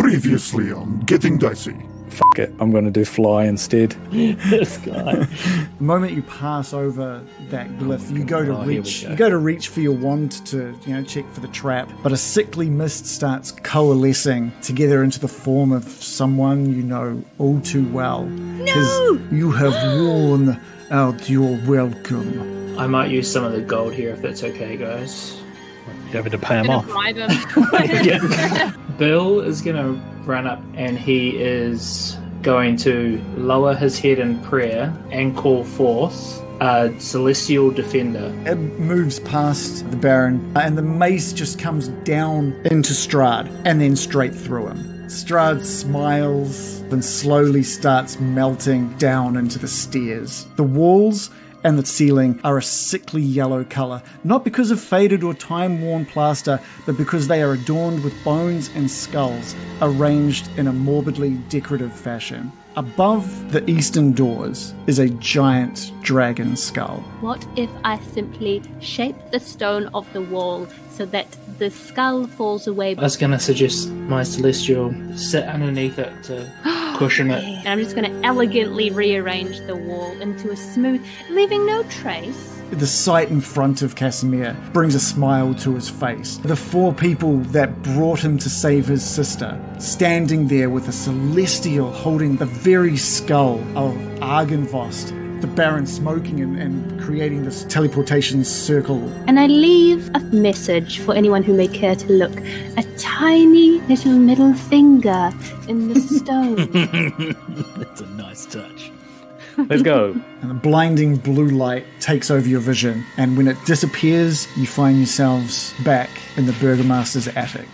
Previously on Getting Dicey. Fuck it, I'm going to do fly instead. this guy. The moment you pass over that glyph, you go to Oh, here we reach. go. You go to reach for your wand to you know check for the trap, but a sickly mist starts coalescing together into the form of someone you know all too well. No! You have worn out your welcome. I might use some of the gold here if that's okay, guys. You having to pay him off. bribe him. Bill is gonna run up and he is going to lower his head in prayer and call forth a celestial defender. It moves past the Baron, uh, and the mace just comes down into Strahd and then straight through him. Strahd smiles, then slowly starts melting down into the stairs. The walls and the ceiling are a sickly yellow colour, not because of faded or time worn plaster, but because they are adorned with bones and skulls, arranged in a morbidly decorative fashion. Above the eastern doors is a giant dragon skull. what if I simply shape the stone of the wall so that the skull falls away? I was gonna suggest my celestial sit underneath it to cushion it. And I'm just going to elegantly rearrange the wall into a smooth, leaving no trace. The sight in front of Casimir brings a smile to his face. The four people that brought him to save his sister, standing there with a celestial holding the very skull of Argynvost, the Baron smoking and, and creating this teleportation circle. And I leave a message for anyone who may care to look. A tiny little middle finger in the stone. That's a nice touch. Let's go. And a blinding blue light takes over your vision, and when it disappears, you find yourselves back in the Burgomaster's attic.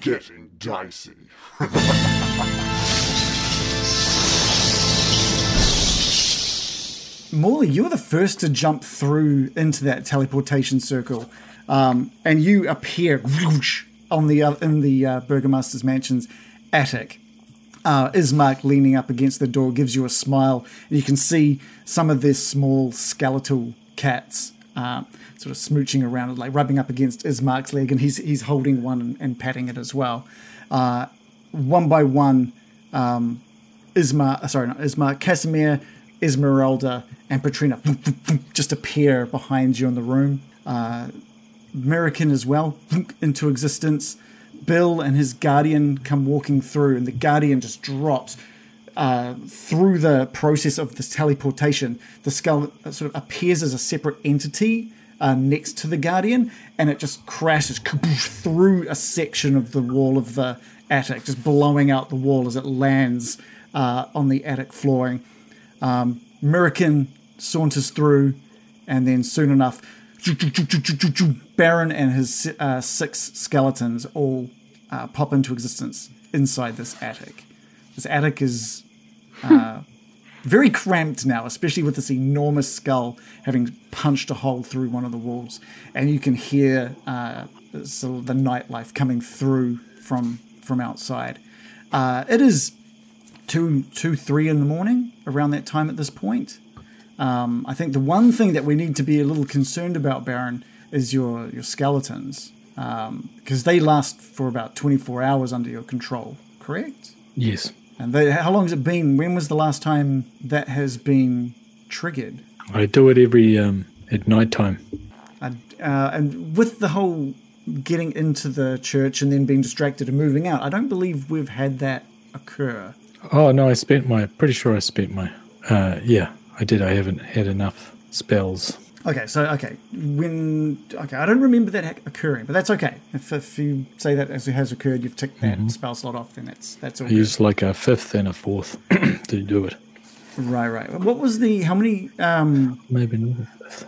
Getting Dicey. Morley, you were the first to jump through into that teleportation circle, um, and you appear whoosh, on the uh, in the uh, Burgomaster's mansion's attic. Uh, Ismark leaning up against the door gives you a smile, and you can see some of their small skeletal cats uh, sort of smooching around, like rubbing up against Ismark's leg, and he's he's holding one and, and patting it as well. Uh, one by one, um, Ismar, uh, sorry, not Ismar, Casimir, Esmeralda, and Petrina just appear behind you in the room. Uh, American as well into existence. Bill and his guardian come walking through, and the guardian just drops uh, through the process of this teleportation. The skull uh, sort of appears as a separate entity uh, next to the guardian, and it just crashes through a section of the wall of the attic, just blowing out the wall as it lands uh, on the attic flooring. Um, American saunters through, and then soon enough, Baron and his uh, six skeletons all uh, pop into existence inside this attic. This attic is uh, very cramped now, especially with this enormous skull having punched a hole through one of the walls, and you can hear uh, sort of the nightlife coming through from from outside. Uh, it is two, two, three in the morning around that time at this point. Um, I think the one thing that we need to be a little concerned about, Baron, is your your skeletons, because they last for about twenty four hours under your control. Correct? Yes. And they, how long has it been? When was the last time that has been triggered? I do it every um, at night time. Uh, and with the whole getting into the church and then being distracted and moving out, I don't believe we've had that occur. Oh no, I spent my. Pretty sure I spent my. Uh, yeah, I did. I haven't had enough spells. Okay, so okay, when okay, I don't remember that ha- occurring, but that's okay. If, if you say that as it has occurred, you've ticked that spell slot off, then that's that's all I good. used like a fifth and a fourth to do it. Right, right. What was the how many? Um, Maybe not a fifth.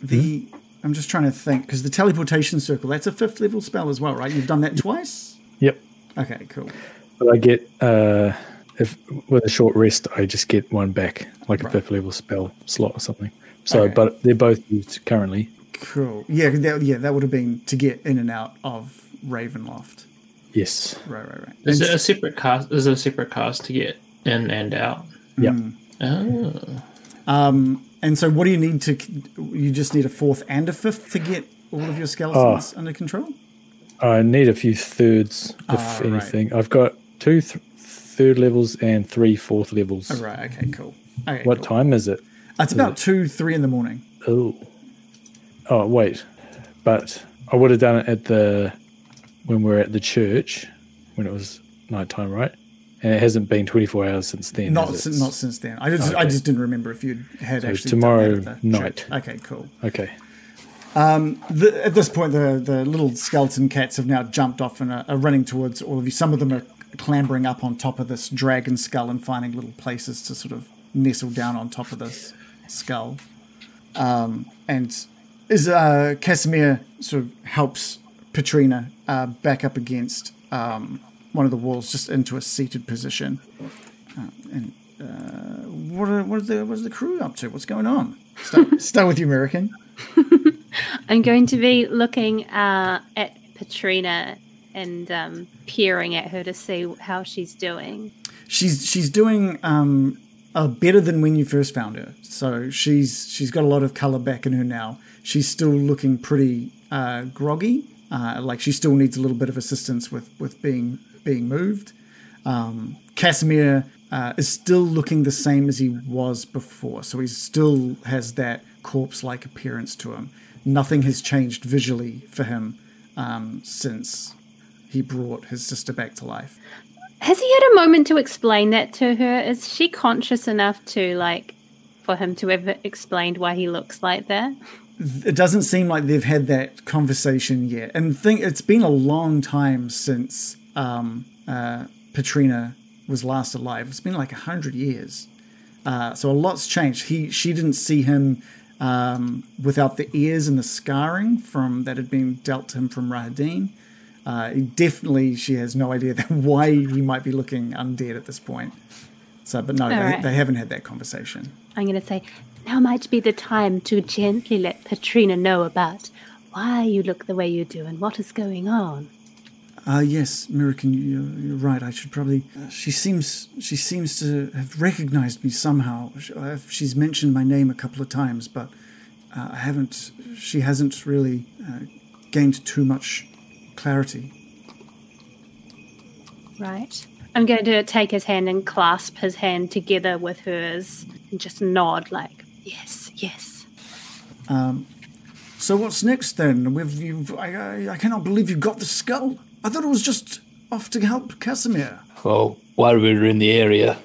the I'm just trying to think because the teleportation circle that's a fifth level spell as well, right? You've done that twice. Yep. Okay, cool. But I get uh, if with a short rest, I just get one back, like a Right. fifth level spell slot or something. So, Okay. but they're both used currently. Cool. Yeah, that, yeah, that would have been to get in and out of Ravenloft. Yes. Right, right, right. Is And it a separate cast? Is it a separate cast to get in and out? Yep. Mm. Oh. Um, And so, what do you need to? You just need a fourth and a fifth to get all of your skeletons ah. under control. I need a few thirds, if ah, right. anything. I've got two th- third levels and three fourth levels. Oh, right. Okay. Cool. Okay, What cool. time is it? It's about two, three in the morning. Oh. Oh, wait. But I would have done it at the when we were at the church when it was nighttime, right? And it hasn't been 24 hours since then. Not since, not since then. I just I just didn't remember if you had So actually tomorrow done that at the night. church. Okay. Cool. Okay. Um, the, at this point, the the little skeleton cats have now jumped off and are, are running towards all of you. Some of them are clambering up on top of this dragon skull and finding little places to sort of nestle down on top of this skull. Um, and is uh, Casimir sort of helps Petrina uh, back up against um, one of the walls, just into a seated position. Uh, and uh, what are, what are the what's the crew up to? What's going on? Start, start with you, American. I'm going to be looking uh, at Petrina and um, peering at her to see how she's doing. she's she's doing um, uh, better than when you first found her. So she's she's got a lot of color back in her now. She's still looking pretty uh, groggy. Uh, like she still needs a little bit of assistance with with being being moved. Um, Casimir uh, is still looking the same as he was before. So he still has that corpse like appearance to him. Nothing has changed visually for him um, since he brought his sister back to life. Has he had a moment to explain that to her? Is she conscious enough to like for him to have explained why he looks like that? it doesn't seem like they've had that conversation yet. And think it's been a long time since um, uh, Petrina was last alive. It's been like a hundred years. Uh, so a lot's changed. He she didn't see him um, without the ears and the scarring from that had been dealt to him from Rahadin. Uh, definitely, she has no idea that why he might be looking undead at this point. So, but no, they, right. they haven't had that conversation. I'm going to say, now might be the time to gently let Petrina know about why you look the way you do and what is going on. Uh, yes, American, you're, you're right. I should probably. Uh, she seems she seems to have recognized me somehow. Uh, She's mentioned my name a couple of times, but uh, I haven't. She hasn't really uh, gained too much clarity. Right. I'm going to take his hand and clasp his hand together with hers and just nod like, yes, yes. Um, So what's next then? We've, you've, I, I, I cannot believe you got the skull. I thought it was just off to help Casimir. Well, while we were in the area,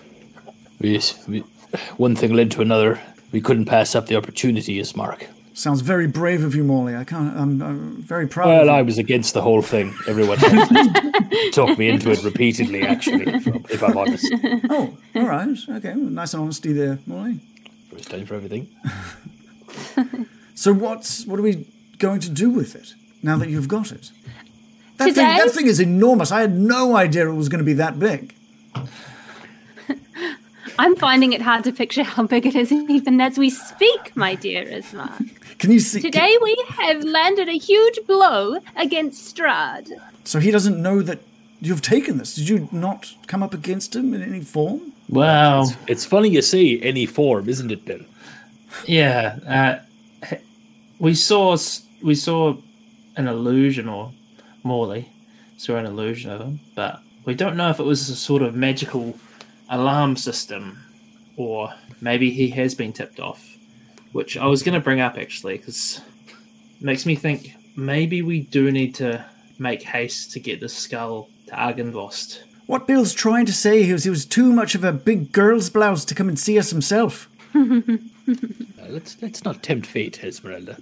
we, we one thing led to another. We couldn't pass up the opportunity, Ismark. Sounds very brave of you, Morley. I can't. I'm, I'm very proud. Well, of I was against the whole thing. Everyone talked me into it repeatedly, actually, if, if I'm honest. Oh, all right. Okay, well, nice honesty there, Morley. First time for everything. So what's what are we going to do with it now that you've got it? That thing, Today? that thing is enormous. I had no idea it was going to be that big. I'm finding it hard to picture how big it is even as we speak, my dear Ismark. Can you see? Today we have landed a huge blow against Strahd. so he doesn't know that you've taken this. Did you not come up against him in any form? Well, It's funny you say any form, isn't it, Bill? yeah. Uh, we saw we saw an illusion, or Morley saw an illusion of him, but we don't know if it was a sort of magical alarm system, or maybe he has been tipped off. Which I was going to bring up actually, because makes me think maybe we do need to make haste to get the skull to Argynvost. What Bill's trying to say is he was too much of a big girl's blouse to come and see us himself. Uh, let's let's not tempt fate, Esmeralda.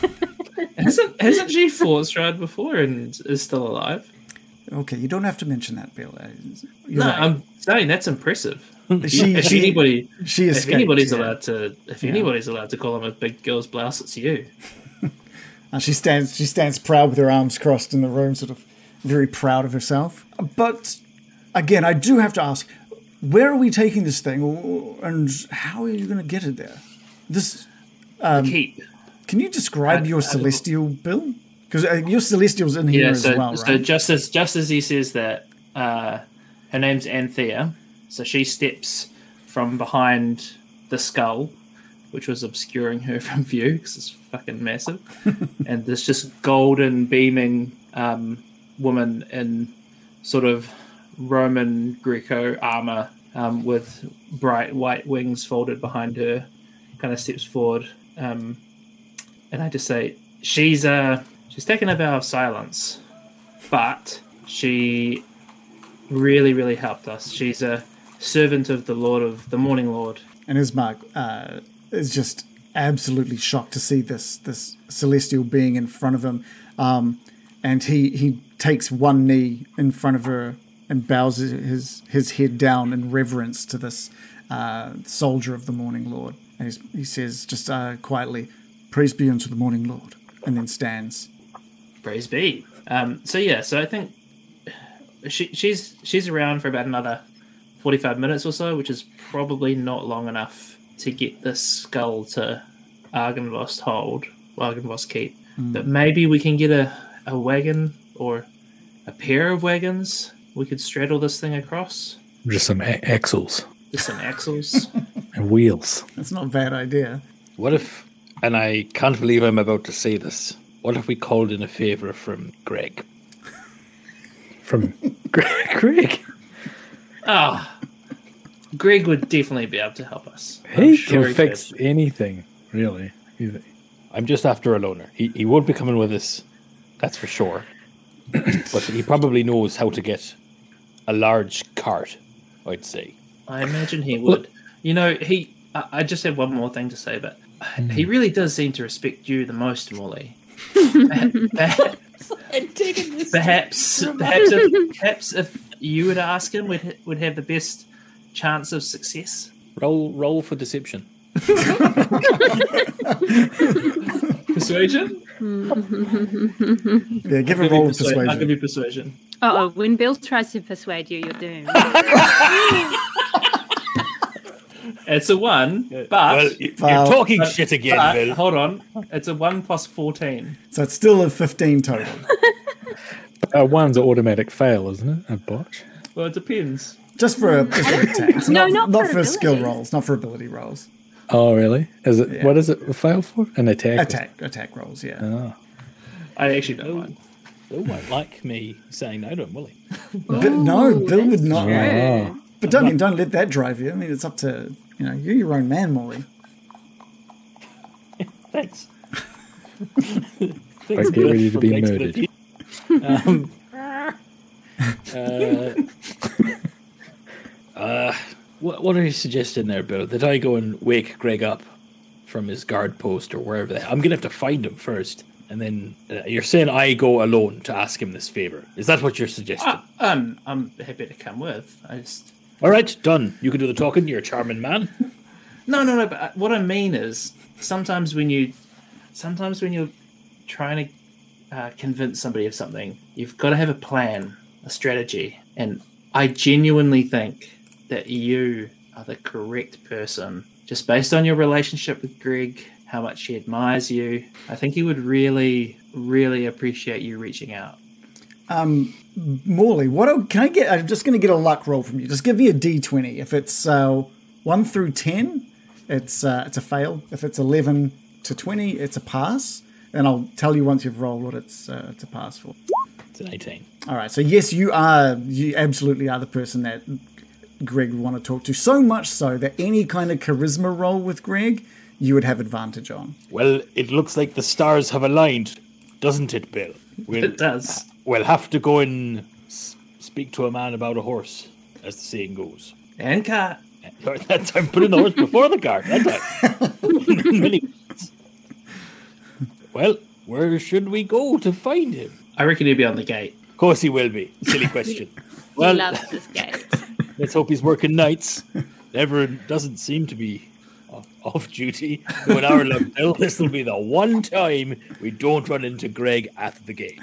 Hasn't hasn't she fought Strahd before and is still alive? Okay, you don't have to mention that, Bill. Uh, You're No, right. I'm saying that's impressive. she, if she, anybody, she if escaped, anybody's yeah. allowed to, if anybody's allowed to call him a big girl's blouse, it's you. And she stands she stands proud with her arms crossed in the room, sort of very proud of herself. But again, I do have to ask, where are we taking this thing, and how are you going to get it there? This The keep. can you describe I- your I- celestial bill? Because uh, your celestial's in here Yeah. as So, well, so just as just as he says that, uh, her name's Anthea. So she steps from behind the skull, which was obscuring her from view because it's fucking massive, and there's just golden beaming um, woman in sort of Roman Greco armor um, with bright white wings folded behind her, kind of steps forward, um, and I just say, "She's uh, she's taken a vow of silence, but she really, really helped us. She's a servant of the Lord of the Morning Lord." And Ismark uh, is just absolutely shocked to see this this celestial being in front of him, um, and he he takes one knee in front of her and bows his his head down in reverence to this uh, soldier of the Morning Lord, and he's, he says just uh, quietly, "Praise be unto the Morning Lord," and then stands. Praise be. Um, so yeah, so I think she, she's she's around for about another forty-five minutes or so, which is probably not long enough to get this skull to Argynvost hold, Argynvost keep. But maybe we can get a, a wagon or a pair of wagons. We could straddle this thing across. Just some a- axles Just some axles. and wheels. That's not a bad idea. What if, and I can't believe I'm about to say this, what if we called in a favor from Greg? From Greg. Greg. Ah, Greg would definitely be able to help us. He sure can fix could. anything, really. I'm just after a loner. He, he won't be coming with us, that's for sure. but he probably knows how to get a large cart, I'd say. I imagine he would. You know, he. I, I just have one more thing to say, but hmm. he really does seem to respect you the most, Molly. perhaps, perhaps, perhaps, if, perhaps if you were to ask him, would would have the best chance of success. Roll roll for deception. Persuasion. Yeah, give a I'll roll of persuasion. I'll give you persuasion. Uh oh, when Bill tries to persuade you, you're doomed. It's a one, but, well, you're talking but- shit again, but Bill. hold on, it's a one plus fourteen. So it's still a 15 total. Uh, one's an automatic fail, isn't it? A botch. Well, it depends. Just for, a, just for attacks. No, not, not for for skill rolls, not for ability rolls. Oh, really? Is it? Yeah. What is it? Fail for? An attack. Attack, attack rolls, yeah. Oh. I actually don't mind. Bill won't like me saying no to him, will he? But no, Bill would not. true. Oh. But don't don't let that drive you. I mean, it's up to you know you're your own man, Molly. Thanks. Like, get ready to be murdered. Um, uh, uh, what, what are you suggesting there, Bill? That I go and wake Greg up from his guard post or wherever? I'm gonna have to find him first, and then uh, you're saying I go alone to ask him this favor. Is that what you're suggesting? Ah, I'm I'm happy to come with. I just All right, done. You can do the talking. You're a charming man. no no no. But what I mean is sometimes when you sometimes when you're trying to uh, convince somebody of something, you've got to have a plan, a strategy, and I genuinely think that you are the correct person just based on your relationship with Greg. How much he admires you. I think he would really, really appreciate you reaching out. Um, Morley, what do- can I get? I'm just going to get a luck roll from you. Just give me a d20. If it's uh, one through ten, it's uh, it's a fail. If it's eleven to twenty, it's a pass. And I'll tell you once you've rolled what it's uh, it's a pass for. It's an 18. All right. So yes, you are. You absolutely are the person that Greg would want to talk to. So much so that any kind of charisma role with Greg, you would have advantage on. Well, it looks like the stars have aligned, doesn't it, Bill? We'll, It does. We'll have to go and speak to a man about a horse, as the saying goes. And cat. That's, I'm putting the horse before the cart, aren't many ways. Well, where should we go to find him? I reckon he'll be on the gate. Of course he will be. Silly question. He well, loves this game. Let's hope he's working nights. Everyone doesn't seem to be off, off duty. Doing our luck, Bill, this will be the one time we don't run into Greg at the gate.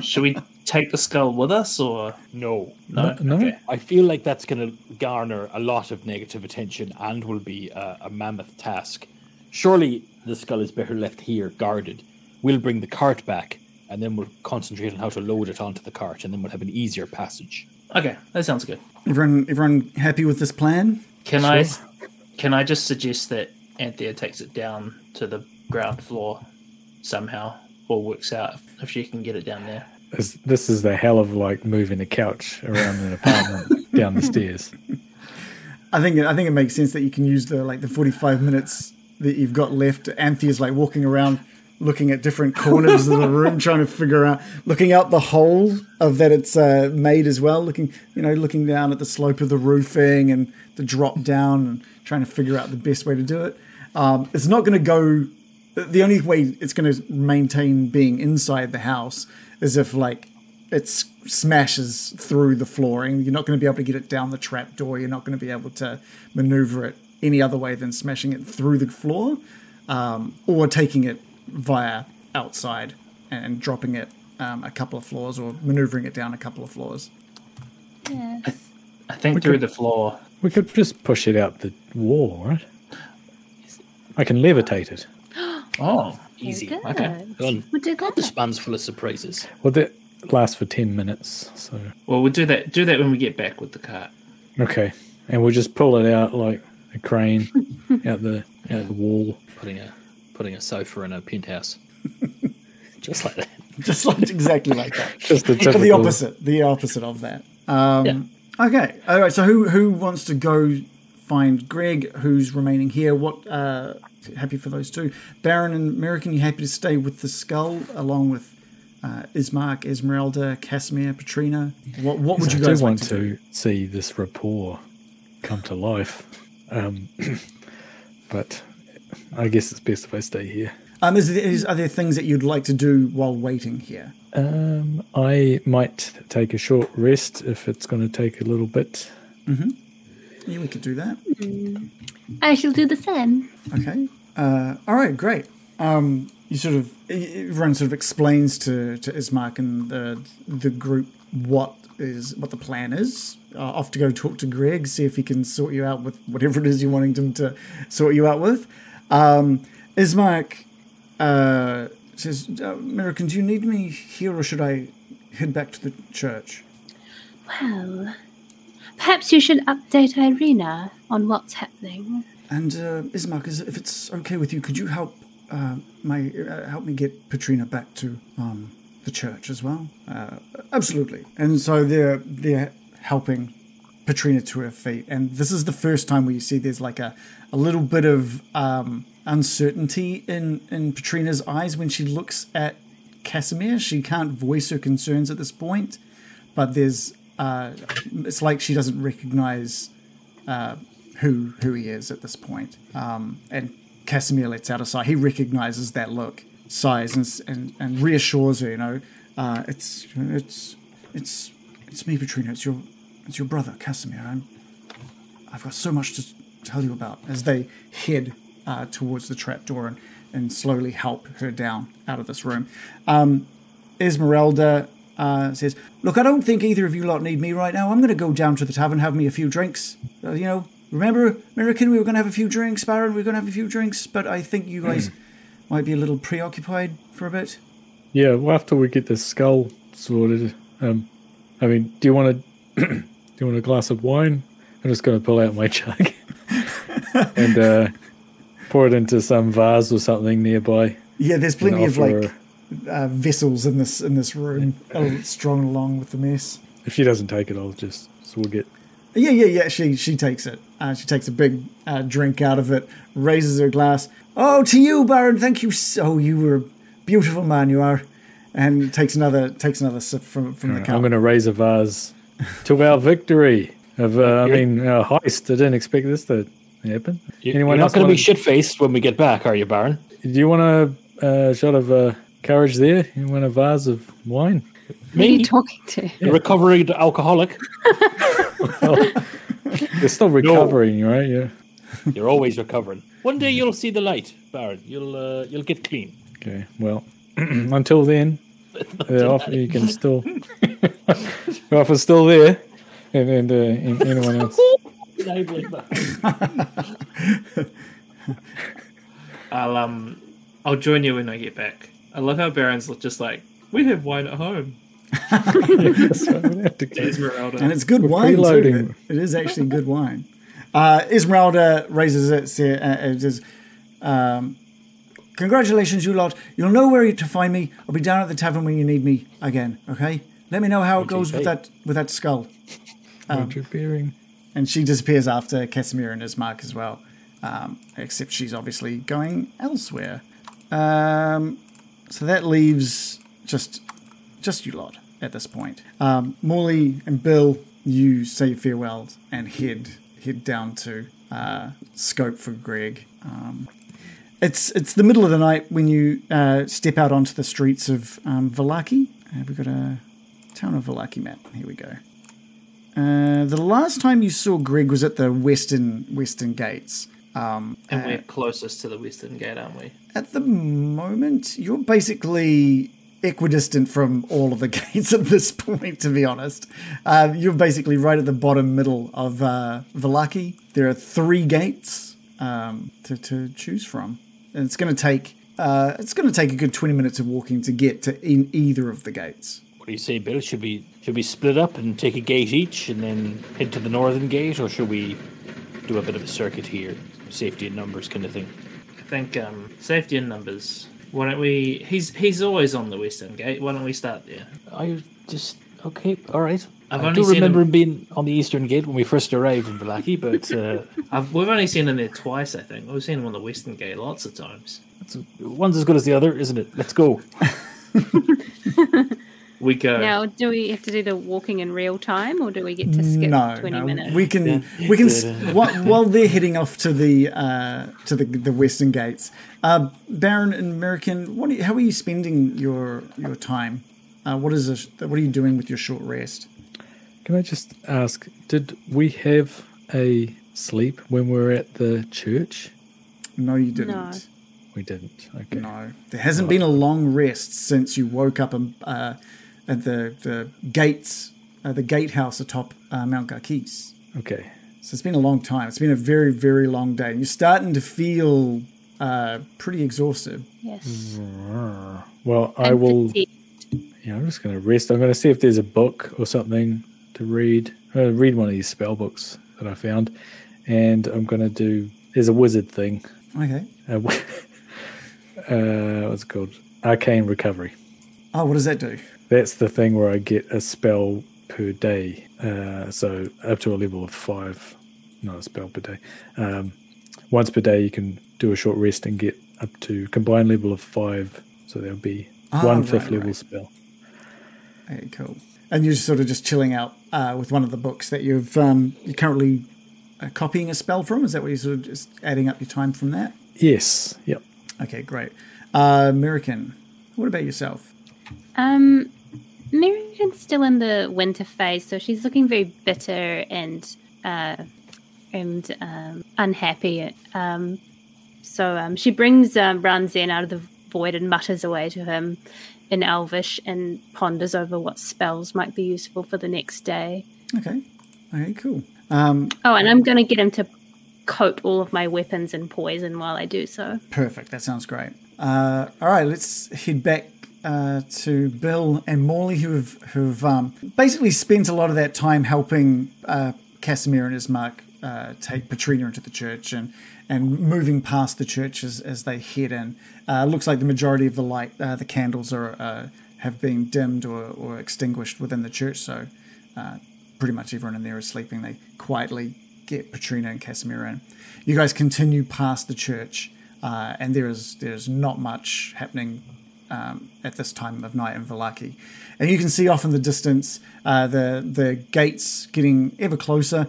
Should we take the skull with us or No. no? No, no. Okay. I feel like that's going to garner a lot of negative attention and will be a, a mammoth task. Surely the skull is better left here, guarded. We'll bring the cart back, and then we'll concentrate on how to load it onto the cart, and then we'll have an easier passage. Okay, that sounds good. Everyone, everyone happy with this plan? Can I can I just suggest that Anthea takes it down to the ground floor somehow or works out if she can get it down there. This, this is the hell of like moving a couch around an apartment down the stairs. I think I think it makes sense that you can use the like the forty five minutes that you've got left. Anthea's like walking around, looking at different corners of the room, trying to figure out, looking out the hole of that it's uh, made as well. Looking, you know, looking down at the slope of the roofing and the drop down, and trying to figure out the best way to do it. Um, it's not going to go. The only way it's going to maintain being inside the house is if like it smashes through the flooring. You're not going to be able to get it down the trap door. You're not going to be able to maneuver it any other way than smashing it through the floor um, or taking it via outside and dropping it um, a couple of floors or maneuvering it down a couple of floors. Yes. I think through the floor. We could just push it out the wall, right? I can levitate it. Oh, Easy. Good. Okay. Done. We'll do This that. man's full of surprises. Well, that lasts for 10 minutes. So, well, we'll do that. Do that when we get back with the cart. okay. And we'll just pull it out like a crane out the out the wall. Putting a putting a sofa in a penthouse. Just like that. Just like exactly like that. Just the But the opposite, the opposite of that. Um, Yeah. Okay, all right. So who who wants to go find Greg? Who's remaining here? What? Uh, happy for those two. Baron and American. You happy to stay with the skull along with uh, Ismark, Esmeralda, Casimir, Petrina? What What would I you do guys like want to, to do? see this rapport come to life. Um, but I guess it's best if I stay here. Um, is, there- is are there things that you'd like to do while waiting here? Um, I might take a short rest if it's going to take a little bit. Yeah, we could do that. I shall do the same. Okay. Uh, all right, great. Um, you sort of everyone sort of explains to to Ismark and the the group what is what the plan is. Uh, off to go talk to Greg, see if he can sort you out with whatever it is you're wanting him to sort you out with. Um, Ismark uh, says, uh, "American, do you need me here, or should I head back to the church?" Well, perhaps you should update Ireena on what's happening. And uh, Ismark, is, if it's okay with you, could you help uh, my uh, help me get Petrina back to um, the church as well? Uh, absolutely. And so they're they're helping Petrina to her feet, and this is the first time where you see there's like a, a little bit of um, uncertainty in in Petrina's eyes when she looks at Casimir. She can't voice her concerns at this point, but there's uh, it's like she doesn't recognize who who he is at this point. Um, and Casimir lets out a sigh. He recognizes that look, sighs, and and, and reassures her. You know, uh, it's it's it's it's me, Petrina. It's your it's your brother, Casimir. I'm I've got so much to tell you about. As they head uh, towards the trapdoor and and slowly help her down out of this room. Um, Esmeralda uh, says, Look, I don't think either of you lot need me right now. I'm going to go down to the tavern, have me a few drinks. Uh, you know, remember, American, we were going to have a few drinks, Baron, we were going to have a few drinks, but I think you guys might be a little preoccupied for a bit. Yeah, well, after we get the skull sorted, um, I mean, do you want to you want a glass of wine? I'm just going to pull out my jug and uh, pour it into some vase or something nearby. Yeah, there's plenty of like uh, vessels in this in this room, strung along with the mess. if she doesn't take it, I'll just swig it. Yeah, yeah, yeah. She she takes it. Uh, she takes a big uh, drink out of it, raises her glass. Oh, to you, Baron. Thank you so. You were a beautiful man. You are. And takes another takes another sip from from the cup. I'm going to raise a vase to our victory of, uh, I mean, uh, heist. I didn't expect this to happen. You- Anyone You're not going to be shit faced when we get back, are you, Baron? Do you want a uh, shot of uh, courage there? You want a vase of wine? Who are you Me, talking to? a recovering alcoholic. You're still recovering, right? Yeah. You're always recovering. One day you'll see the light, Baron. You'll uh, you'll get clean. Okay. Well, until then, the offer you can still. the offer's still there, and, and uh, and anyone else. I'll um, I'll join you when I get back. I love how Baron's look just like, we have wine at home. So we have to keep- Esmeralda. and it's good We're wine. Too. preloading. It- it is actually good wine. Uh, Esmeralda raises it. Say, uh, it says, um, congratulations, you lot. You'll know where to find me. I'll be down at the tavern when you need me again. Okay. Let me know how it goes with that with that skull. Bearing. And she disappears after Casimir and Ismark as well. Um, except she's obviously going elsewhere. Um, so that leaves just just you lot at this point. Um, Morley and Bill, you say your farewells and head head down to uh, scope for Greg. Um, it's it's the middle of the night when you uh, step out onto the streets of um, Vallaki. Uh, we've got a town of Vallaki map. Here we go. Uh, the last time you saw Greg was at the western western gates. Um, And we're closest to the western gate, aren't we? at the moment, you're basically equidistant from all of the gates at this point, to be honest. Uh, you're basically right at the bottom middle of uh, Vallaki. There are three gates um, to, to choose from. And it's going to take. Uh, it's going to take a good twenty minutes of walking to get to in either of the gates. What do you say, Bill? Should we should we split up and take a gate each, and then head to the northern gate, or should we do a bit of a circuit here, safety in numbers kind of thing? I think um, safety in numbers. Why don't we? He's he's always on the western gate. Why don't we start there? I just okay, all right. I've I only do seen remember him- him being on the eastern gate when we first arrived in Vallaki, but uh, I've, we've only seen him there twice. I think we've seen him on the western gate lots of times. it's, one's as good as the other, isn't it? Let's go. We go. Now, do we have to do the walking in real time, or do we get to skip no, 20 no. minutes? We can we can while, while they're heading off to the uh, to the the western gates. Uh, Baron and American, what are you, how are you spending your your time? Uh, what is this, what are you doing with your short rest? Can I just ask, did we have a sleep when we were at the church? No, you didn't. No. We didn't. Okay. No, there hasn't been a long rest since you woke up um, uh, at the the gates, uh, the gatehouse atop uh, Mount Ghakis. Okay. So it's been a long time. It's been a very very long day. And you're starting to feel uh, pretty exhausted. yes. Well, I And will. fatigue. Yeah, I'm just going to rest. I'm going to see if there's a book or something to read. I'm going to read one of these spell books that I found, and I'm going to do. There's a wizard thing. Okay. Uh, uh, what's it called? Arcane Recovery. Oh, what does that do? That's the thing where I get a spell per day. Uh, so up to a level of five, not a spell per day. Um, once per day, you can do a short rest and get up to combined level of five. So there'll be Ah, one right, fifth level right. spell. Okay, cool. And you're sort of just chilling out uh, with one of the books that you've um, you're currently uh, copying a spell from. Is that what you're sort of just adding up your time from that? Yes. Yep. Okay, great. Uh, American, what about yourself? Um, Miriam's still in the winter phase, so she's looking very bitter and uh, and um, unhappy. Um, so um, she brings um, Ranzan out of the void and mutters away to him in Elvish and ponders over what spells might be useful for the next day. Okay, okay, cool. Um, Oh, and I'm going to get him to coat all of my weapons in poison while I do so. perfect. That sounds great. Uh, all right, let's head back uh, to Bill and Morley, who have who've um, basically spent a lot of that time helping uh, Casimir and Ismark uh, take Patrina into the church and and moving past the church as, as they head in. Uh, looks like the majority of the light, uh, the candles are uh, have been dimmed or, or extinguished within the church, so uh, pretty much everyone in there is sleeping. They quietly get Patrina and Casimir in. You guys continue past the church, and there is there's not much happening um, at this time of night in Vallaki. And you can see off in the distance uh, the the gates getting ever closer,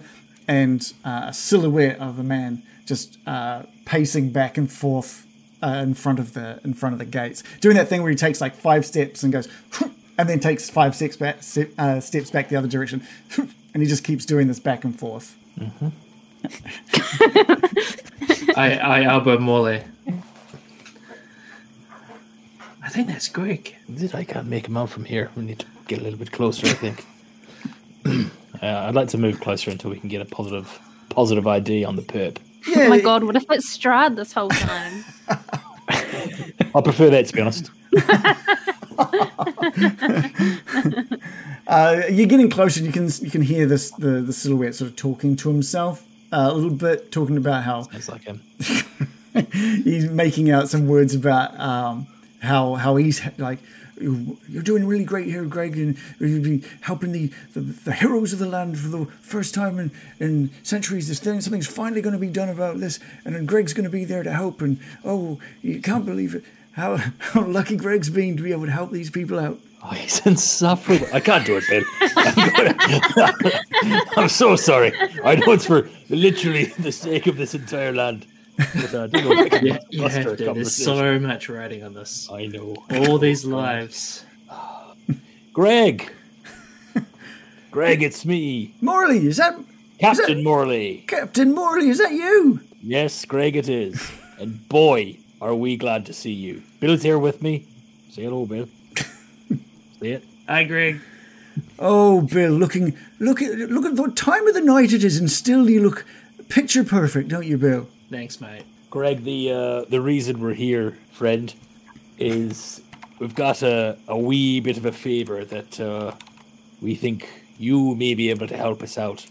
and uh, a silhouette of a man just uh, pacing back and forth uh, in front of the in front of the gates, doing that thing where he takes like five steps and goes, and then takes five steps back, step, uh, steps back the other direction, and he just keeps doing this back and forth. I I elbow Morley. I think that's Greg. I can't make him out from here. We need to get a little bit closer, I think. Uh, I'd like to move closer until we can get a positive positive ID on the perp. Oh my god, what if it's Strahd this whole time? I prefer that, to be honest. Uh, you're getting closer. You can you can hear this the, the silhouette sort of talking to himself uh, a little bit, talking about how It's like him. he's making out some words about um, how how he's like you're doing really great here, Greg, and you'll be helping the, the, the heroes of the land for the first time in, in centuries. This thing, something's finally going to be done about this, and then Greg's going to be there to help. And oh, you can't believe it. How, how lucky Greg's been to be able to help these people out. Oh, he's insufferable. I can't do it, Bill. I'm, I'm so sorry. I know it's for literally the sake of this entire land. But, uh, I don't know if I can Yeah, you have to. There's so much writing on this. I know. All these lives. Greg. Greg, it's me, Morley, is that Captain Morley. Captain Morley? Is that you? Yes, Greg, it is. And boy, are we glad to see you. Bill's here with me. Say hello, Bill. Say it. Hi, Greg. Oh, Bill, looking look at look at the time of the night it is, and still you look picture perfect, don't you, Bill? Thanks, mate. Greg, the uh, the reason we're here, friend, is we've got a, a wee bit of a favor that uh, we think you may be able to help us out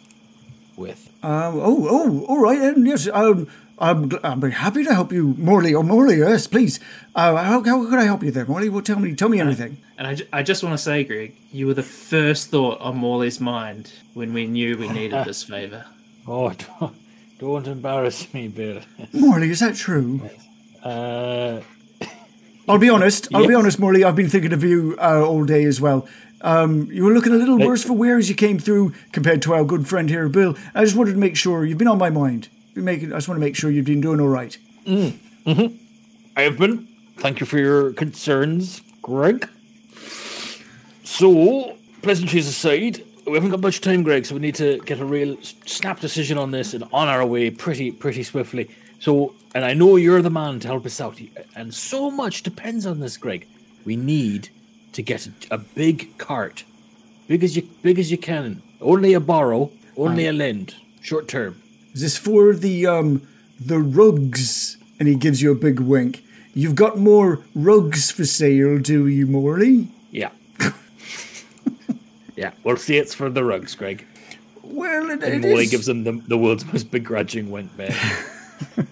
with. Um, oh, oh, all right, then. Yes, um, I'm, gl- I'm happy to help you, Morley. Oh, Morley, yes, please. Uh, how, how could I help you there, Morley? Well, tell me, tell me everything. And I, ju- I just want to say, Greg, you were the first thought on Morley's mind when we knew we needed this favor. Oh, don't, embarrass me, Bill. Morley, is that true? Uh, I'll be honest. I'll be honest, Morley. I've been thinking of you uh, all day as well. Um, you were looking a little worse for wear as you came through compared to our good friend here, Bill. I just wanted to make sure you've been on my mind. Make, I just want to make sure you've been doing all right. I have been. Thank you for your concerns, Greg. So, pleasantries aside, we haven't got much time, Greg, so we need to get a real snap decision on this and on our way pretty, pretty swiftly. So, and I know you're the man to help us out, and so much depends on this, Greg. We need to get a, a big cart, big as you, big as you can. Only a borrow, only a lend, short term. Is this for the um, the rugs? And he gives you a big wink. You've got more rugs for sale, do you, Morley? Yeah. we'll see it's for the rugs, Greg. Well, it, And it Molly is- gives them the, the world's most begrudging wink back.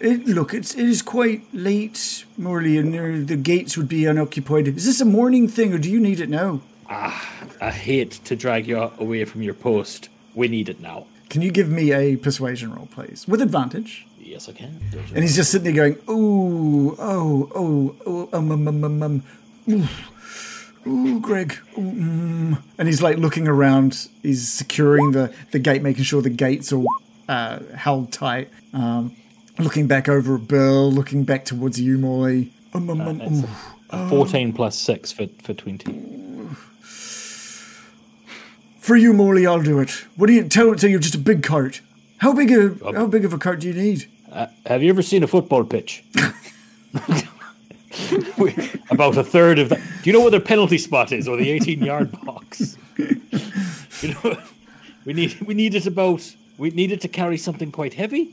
It, look, it's it is quite late, Morley, and there, the gates would be unoccupied. Is this a morning thing, or do you need it now? Ah, I hate to drag you away from your post. We need it now. Can you give me a persuasion roll, please, with advantage? Yes, I can. And he's just sitting there going, "Ooh, oh, oh, oh, um, um, um, um, um, ooh, ooh, Greg, ooh, mm." and he's like looking around. He's securing the the gate, making sure the gates are uh, held tight. Um, looking back over at Bill, looking back towards you, Molly. Um, um, um, a 14 plus 6 for, for 20. For you, Morley, I'll do it. What do you tell? Tell you're just a big cart. How big a how big of a cart do you need? Uh, have you ever seen a football pitch? We- About a third of that. Do you know where the penalty spot is or the 18 yard box? you know, we need we need it about we need it to carry something quite heavy,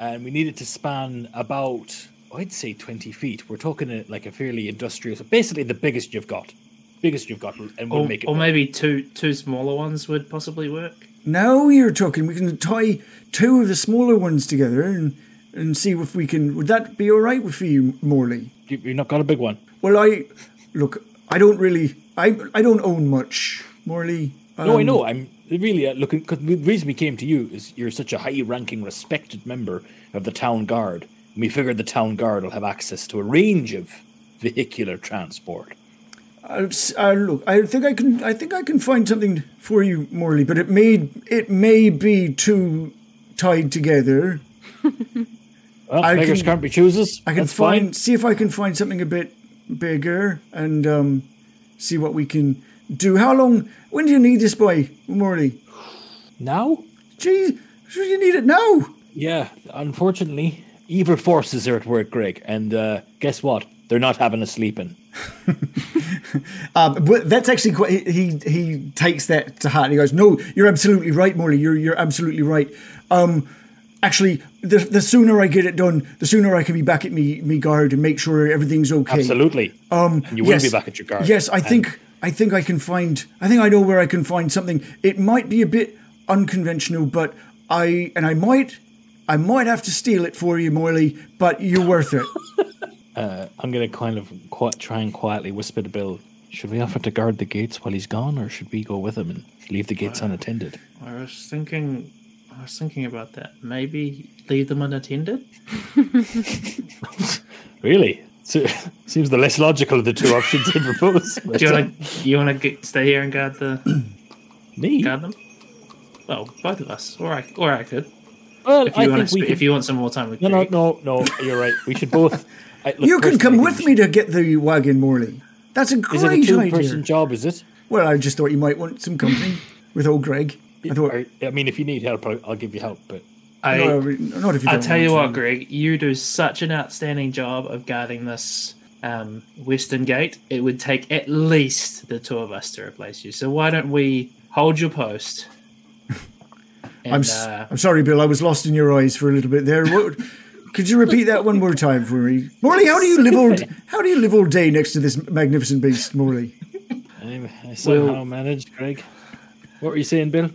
and we need it to span about I'd say 20 feet. We're talking a, like a fairly industrial, so basically the biggest you've got, biggest you've got, and we'll Or, make it. or work. maybe two two smaller ones would possibly work. Now you're talking. We can tie two of the smaller ones together and and see if we can. Would that be all right with you, Morley? You- You've not got a big one. Well, I look. I don't really. I I don't own much, Morley. No, I Um, know. I'm really uh, looking. Cause the reason we came to you is you're such a high-ranking, respected member of the town guard. And we figured the town guard will have access to a range of vehicular transport. Uh, look, I think I can. I think I can find something for you, Morley. But it may it may be too tied together. Well, I beggars can- can't be choosers. I can That's find fine. see if I can find something a bit bigger and um, see what we can do. How long? When do you need this by, Morley? now. Geez, you need it now. Yeah, unfortunately, evil forces are at work, Greg. And uh, guess what? They're not having a sleeping. Um, but that's actually quite. He he takes that to heart. He goes, "No, you're absolutely right, Morley. You're you're absolutely right. Um, actually, the the sooner I get it done, the sooner I can be back at me me guard and make sure everything's okay. Absolutely. Um, and you will yes. be back at your guard. Yes, I And think I think I can find. I think I know where I can find something. It might be a bit unconventional, but I and I might. I might have to steal it for you, Morley, but you're worth it. I'm going to kind of qui- try and quietly whisper to Bill. Should we offer to guard the gates while he's gone, or should we go with him and leave the gates unattended? I was thinking, I was thinking about that. Maybe leave them unattended. Really? So, seems the less logical of the two options he proposed. Do you want to? You want to stay here and guard the Me? guard them? Well, both of us, or I, or I could. Well, If you I want think to, we sp- could- if you want some more time with No, no, no, no. You're right. We should both. I, look, you can come with me to get the wagon, Morley. That's a should- Is it a great two-person idea. job? Is it? Well, I just thought you might want some company with old Greg. I thought, Or- I mean, if you need help, I'll, I'll give you help. But I, no, not if you I'll tell you want what, Greg, you do such an outstanding job of guarding this um, Western Gate. It would take at least the two of us to replace you. So why don't we hold your post? And, I'm, s uh, am sorry, Bill. I was lost in your eyes for a little bit there. What, could you repeat that one more time for me, Morley? How do you live all How do you live all day next to this magnificent beast, Morley? anyway, I somehow managed, Greg. What were you saying, Bill?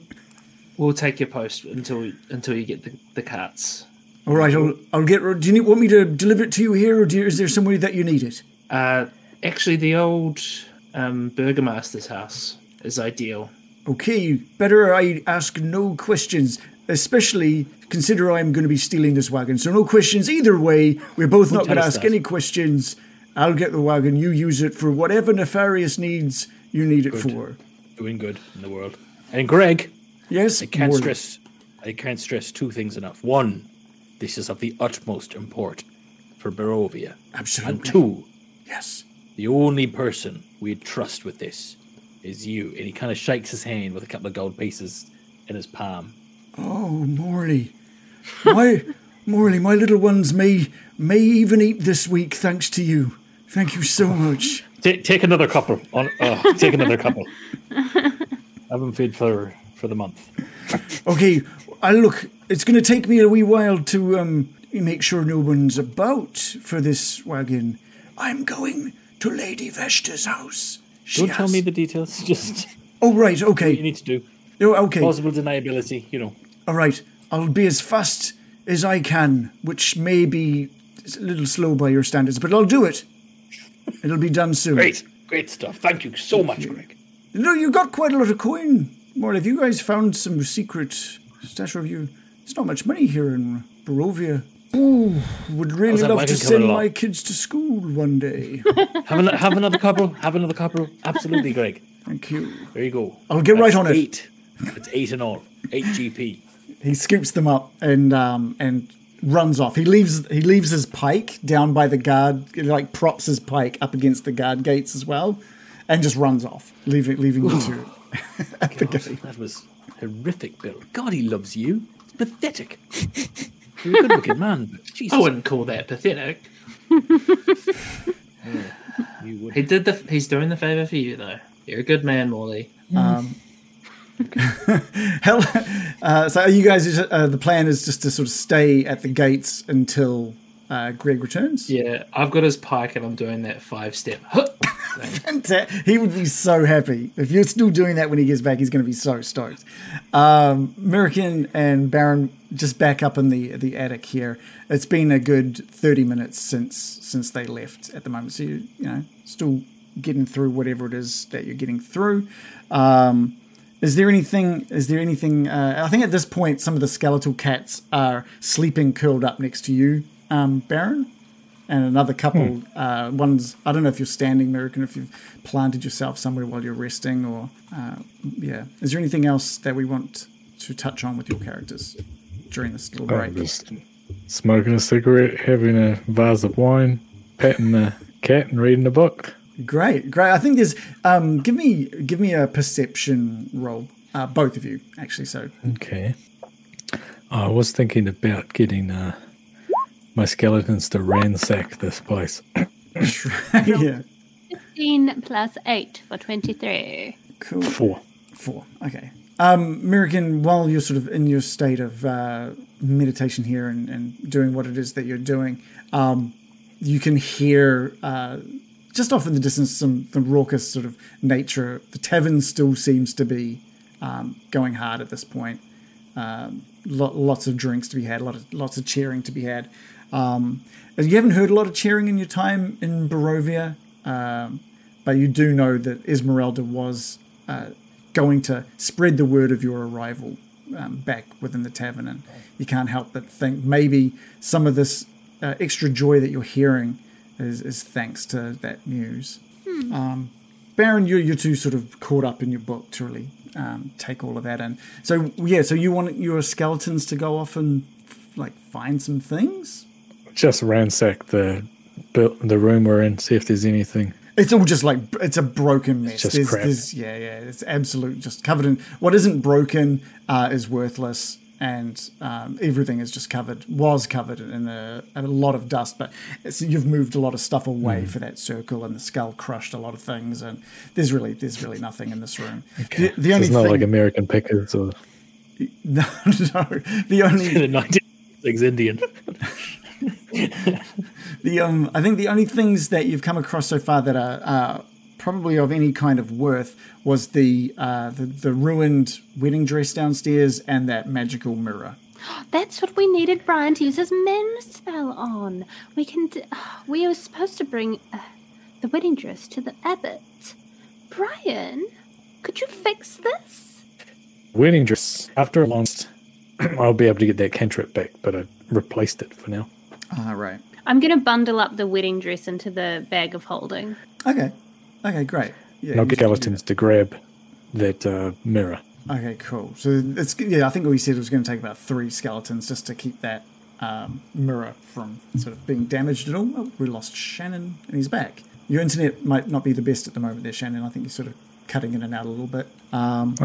We'll take your post until until you get the, the carts. All right, I'll I'll get. Do you need, want me to deliver it to you here, or do you, is there somewhere that you need it? Uh, actually, the old um, Burgomaster's house is ideal. Okay, better I ask no questions, especially consider I'm going to be stealing this wagon. So no questions either way. We're both not going to ask that. any questions. I'll get the wagon. You use it for whatever nefarious needs you need it for. Doing good in the world. And Greg, Yes, I can't Morley. stress. I can't stress two things enough. One, this is of the utmost import for Barovia, Absolutely. and two, Yes. the only person we'd trust with this is you. And he kind of shakes his hand with a couple of gold pieces in his palm. Oh, Morley, my Morley, my little ones may may even eat this week thanks to you. Thank you so much. Take, take another couple. On, uh, take another couple. Have them feed for for the month. Okay, I look. It's going to take me a wee while to um make sure no one's about for this wagon. I'm going to Lady Veshta's house. She Don't tell me the details. Just Oh right, what you need to do. Oh, okay. Plausible deniability. You know. All right. I'll be as fast as I can, which may be a little slow by your standards, but I'll do it. It'll be done soon. Great, great stuff. Thank you so much, Greg. No, you got quite a lot of coin. More, have you guys found some secret stash of you? There's not much money here in Barovia. Ooh, would really love to send my kids to school one day. Have, an, have another couple. Have another couple. Absolutely, Greg. Thank you. There you go. I'll get right That's on it. Eight. It's eight in all. Eight GP. He scoops them up and um, and runs off. He leaves he leaves his pike down by the guard, like props his pike up against the guard gates as well, and just runs off, leaving leaving you two at the gate. That was horrific, Bill. God, he loves you. It's pathetic. You're a good-looking man, but Jesus, I wouldn't call that pathetic. you would. He did the. He's doing the favor for you, though. You're a good man, Morley. Hell, uh, so are you guys? Uh, the plan is just to sort of stay at the gates until uh, Greg returns. Yeah, I've got his pike, and I'm doing that five step. Fanta- He would be so happy if you're still doing that when he gets back. He's going to be so stoked. Um, American and Baron just back up in the the attic here. It's been a good thirty minutes since since they left at the moment. So you you know still getting through whatever it is that you're getting through. Um, is there anything? Is there anything? Uh, I think at this point, some of the skeletal cats are sleeping curled up next to you, um, Baron and another couple. Uh, one's I don't know if you're standing, American, if you've planted yourself somewhere while you're resting, or uh, yeah. Is there anything else that we want to touch on with your characters during this little break? I'm just smoking a cigarette, having a vase of wine, patting the cat, and reading a book. Great, great. I think there's. Um, give me give me a perception roll, uh, both of you actually. So Okay. I was thinking about getting uh, my skeletons to ransack this place. yeah, 15 plus 8 for 23. cool. Four. Four. Okay. Um, American, while you're sort of in your state of uh, meditation here and, and doing what it is that you're doing, um, you can hear uh, just off in the distance some the raucous sort of nature. The tavern still seems to be um, going hard at this point. um, lo- lots of drinks to be had, lot of, lots of cheering to be had. Um, you haven't heard a lot of cheering in your time in Barovia, um, but you do know that Esmeralda was uh, going to spread the word of your arrival um, back within the tavern, and you can't help but think maybe some of this uh, extra joy that you're hearing is, is thanks to that news. Um, Baron, you're, you're too sort of caught up in your book to really um, take all of that in. So yeah, so you want your skeletons to go off and like find some things? Just ransack the the room we're in, see if there's anything. It's all just like it's a broken mess. just there's, crap. there's yeah, yeah. It's absolute just covered in what isn't broken uh, is worthless, and um, everything is just covered was covered in a, a lot of dust. But it's, you've moved a lot of stuff away Hmm. for that circle, and the skull crushed a lot of things. And there's really there's really nothing in this room. The, the So only it's not thing, like American Pickers or no, no, the only The 1906 Indian. The um, I think the only things that you've come across so far that are uh, probably of any kind of worth was the, uh, the the ruined wedding dress downstairs and that magical mirror. That's what we needed Brian to use his men spell on. We can. D- we were supposed to bring uh, the wedding dress to the abbot. Brian, could you fix this? wedding dress. After a lost, I'll be able to get that cantrip back, but I replaced it for now. Ah, right. I'm going to bundle up the wedding dress into the bag of holding. Okay. Okay, great. Yeah. And I'll get skeletons to grab that uh, mirror. Okay, cool. So it's yeah. I think what we said it was going to take about three skeletons just to keep that um, mirror from sort of being damaged at all. Oh, we lost Shannon, and he's back. Your internet might not be the best at the moment, there, Shannon. I think you're sort of cutting in and out a little bit. Um,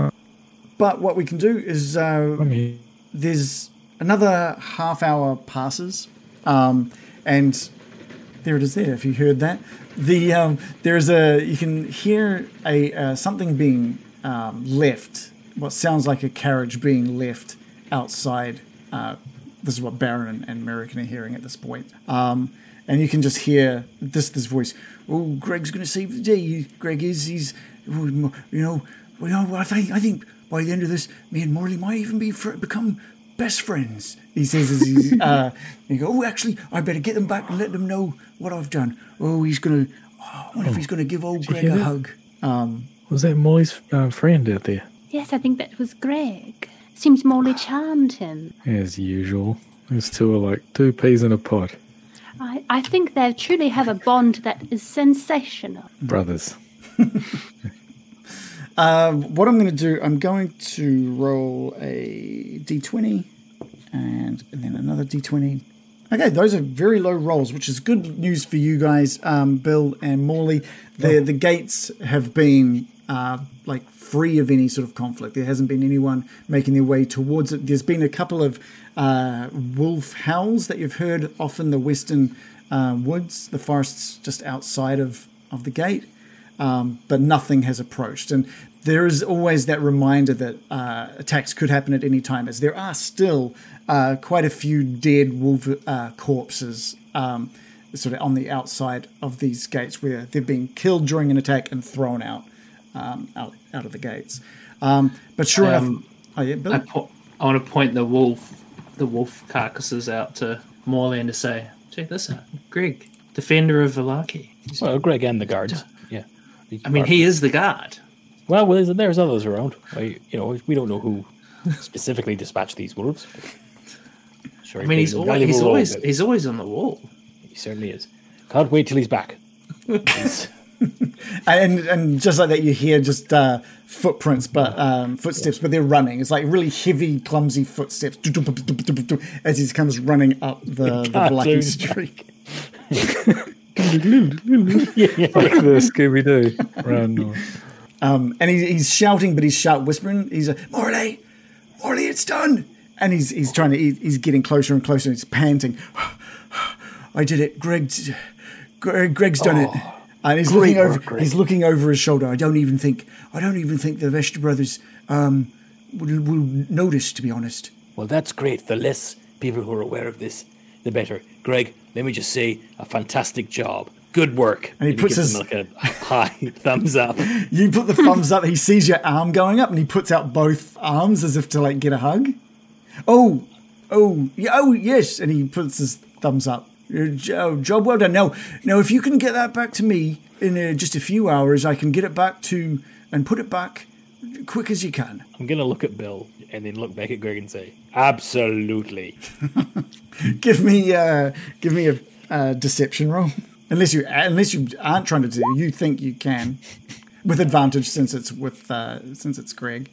but what we can do is uh, there's another half hour passes, um, and there it is. There, if you heard that, the um, there's a you can hear a uh, something being um, left. What sounds like a carriage being left outside. Uh, this is what Baron and, Merrick are hearing at this point. Um, and you can just hear this this voice. Oh, Greg's going to save the day. Greg is. He's. You know. You know. I think. I think by the end of this, me and Morley might even be fr- become best friends. He says as he's. Uh, you go. Oh, actually, I better get them back and let them know what I've done. Oh, he's going to. Oh, I wonder if he's going to give old Greg a that? hug. Um, was that Molly's uh, friend out there? Yes, I think that was Greg. Seems Molly charmed him. As usual. Those two are like two peas in a pod. I, I think they truly have a bond that is sensational. Brothers. Um, what I'm going to do, I'm going to roll a d20 and, and then another d20. Okay, those are very low rolls, which is good news for you guys, um, Bill and Morley. The the gates have been uh, like free of any sort of conflict. There hasn't been anyone making their way towards it. There's been a couple of uh, wolf howls that you've heard off in the western uh, woods, the forests just outside of of the gate um, but nothing has approached. And there is always that reminder that uh, attacks could happen at any time, as there are still uh, quite a few dead wolf uh, corpses um, sort of on the outside of these gates where they've been killed during an attack and thrown out um, out, out of the gates. Um, but sure enough, Um, oh yeah, Bill. I, po- I want to point the wolf, the wolf carcasses out to Morley and to say, check this out, Greg, defender of Vallaki. Well, Greg and the guards. Yeah. I mean, he is the god. Well, well, there's, there's others around. I, you know, we don't know who specifically dispatched these wolves. Sure, I mean, he's always, he's role, always he's always on the wall. he certainly is. Can't wait till he's back. He's- and and just like that, you hear just uh, footprints, but um, footsteps, but they're running. It's like really heavy, clumsy footsteps as he comes running up the, the blocky Cartoon. Street. Like the Scooby Doo. Run. or- Um, and he, he's shouting, but he's shout whispering. He's a Morley, Morley, it's done. And he's he's trying to he- he's getting closer and closer. And he's panting. I did it. Greg's Greg, Greg's done it. And he's looking over. Greg. He's looking over his shoulder. I don't even think. I don't even think the Vesta brothers um, will, will notice. To be honest. well, that's great. The less people who are aware of this, the better. Greg, let me just say, a fantastic job. Good work. And he puts his- him like a high thumbs up. You put the thumbs up. He sees your arm going up, and he puts out both arms as if to like get a hug. Oh, oh, oh, yes. And he puts his thumbs up. Jo- job well done. Now, now, if you can get that back to me in uh, just a few hours, I can get it back to and put it back quick as you can. I'm gonna look at Bill and then look back at Greg and say, "Absolutely." Give me, uh, give me a uh, deception roll. Unless you, unless you aren't trying to do, you think you can, with advantage since it's with uh, since it's Greg.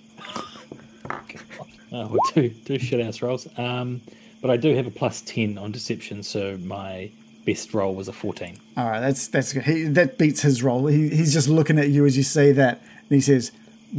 Oh, well, two two shit ass rolls. Um, but I do have a plus ten on deception, so my best roll was a fourteen. All right, that's that's good. He, that beats his roll. He, he's just looking at you as you say that, and he says,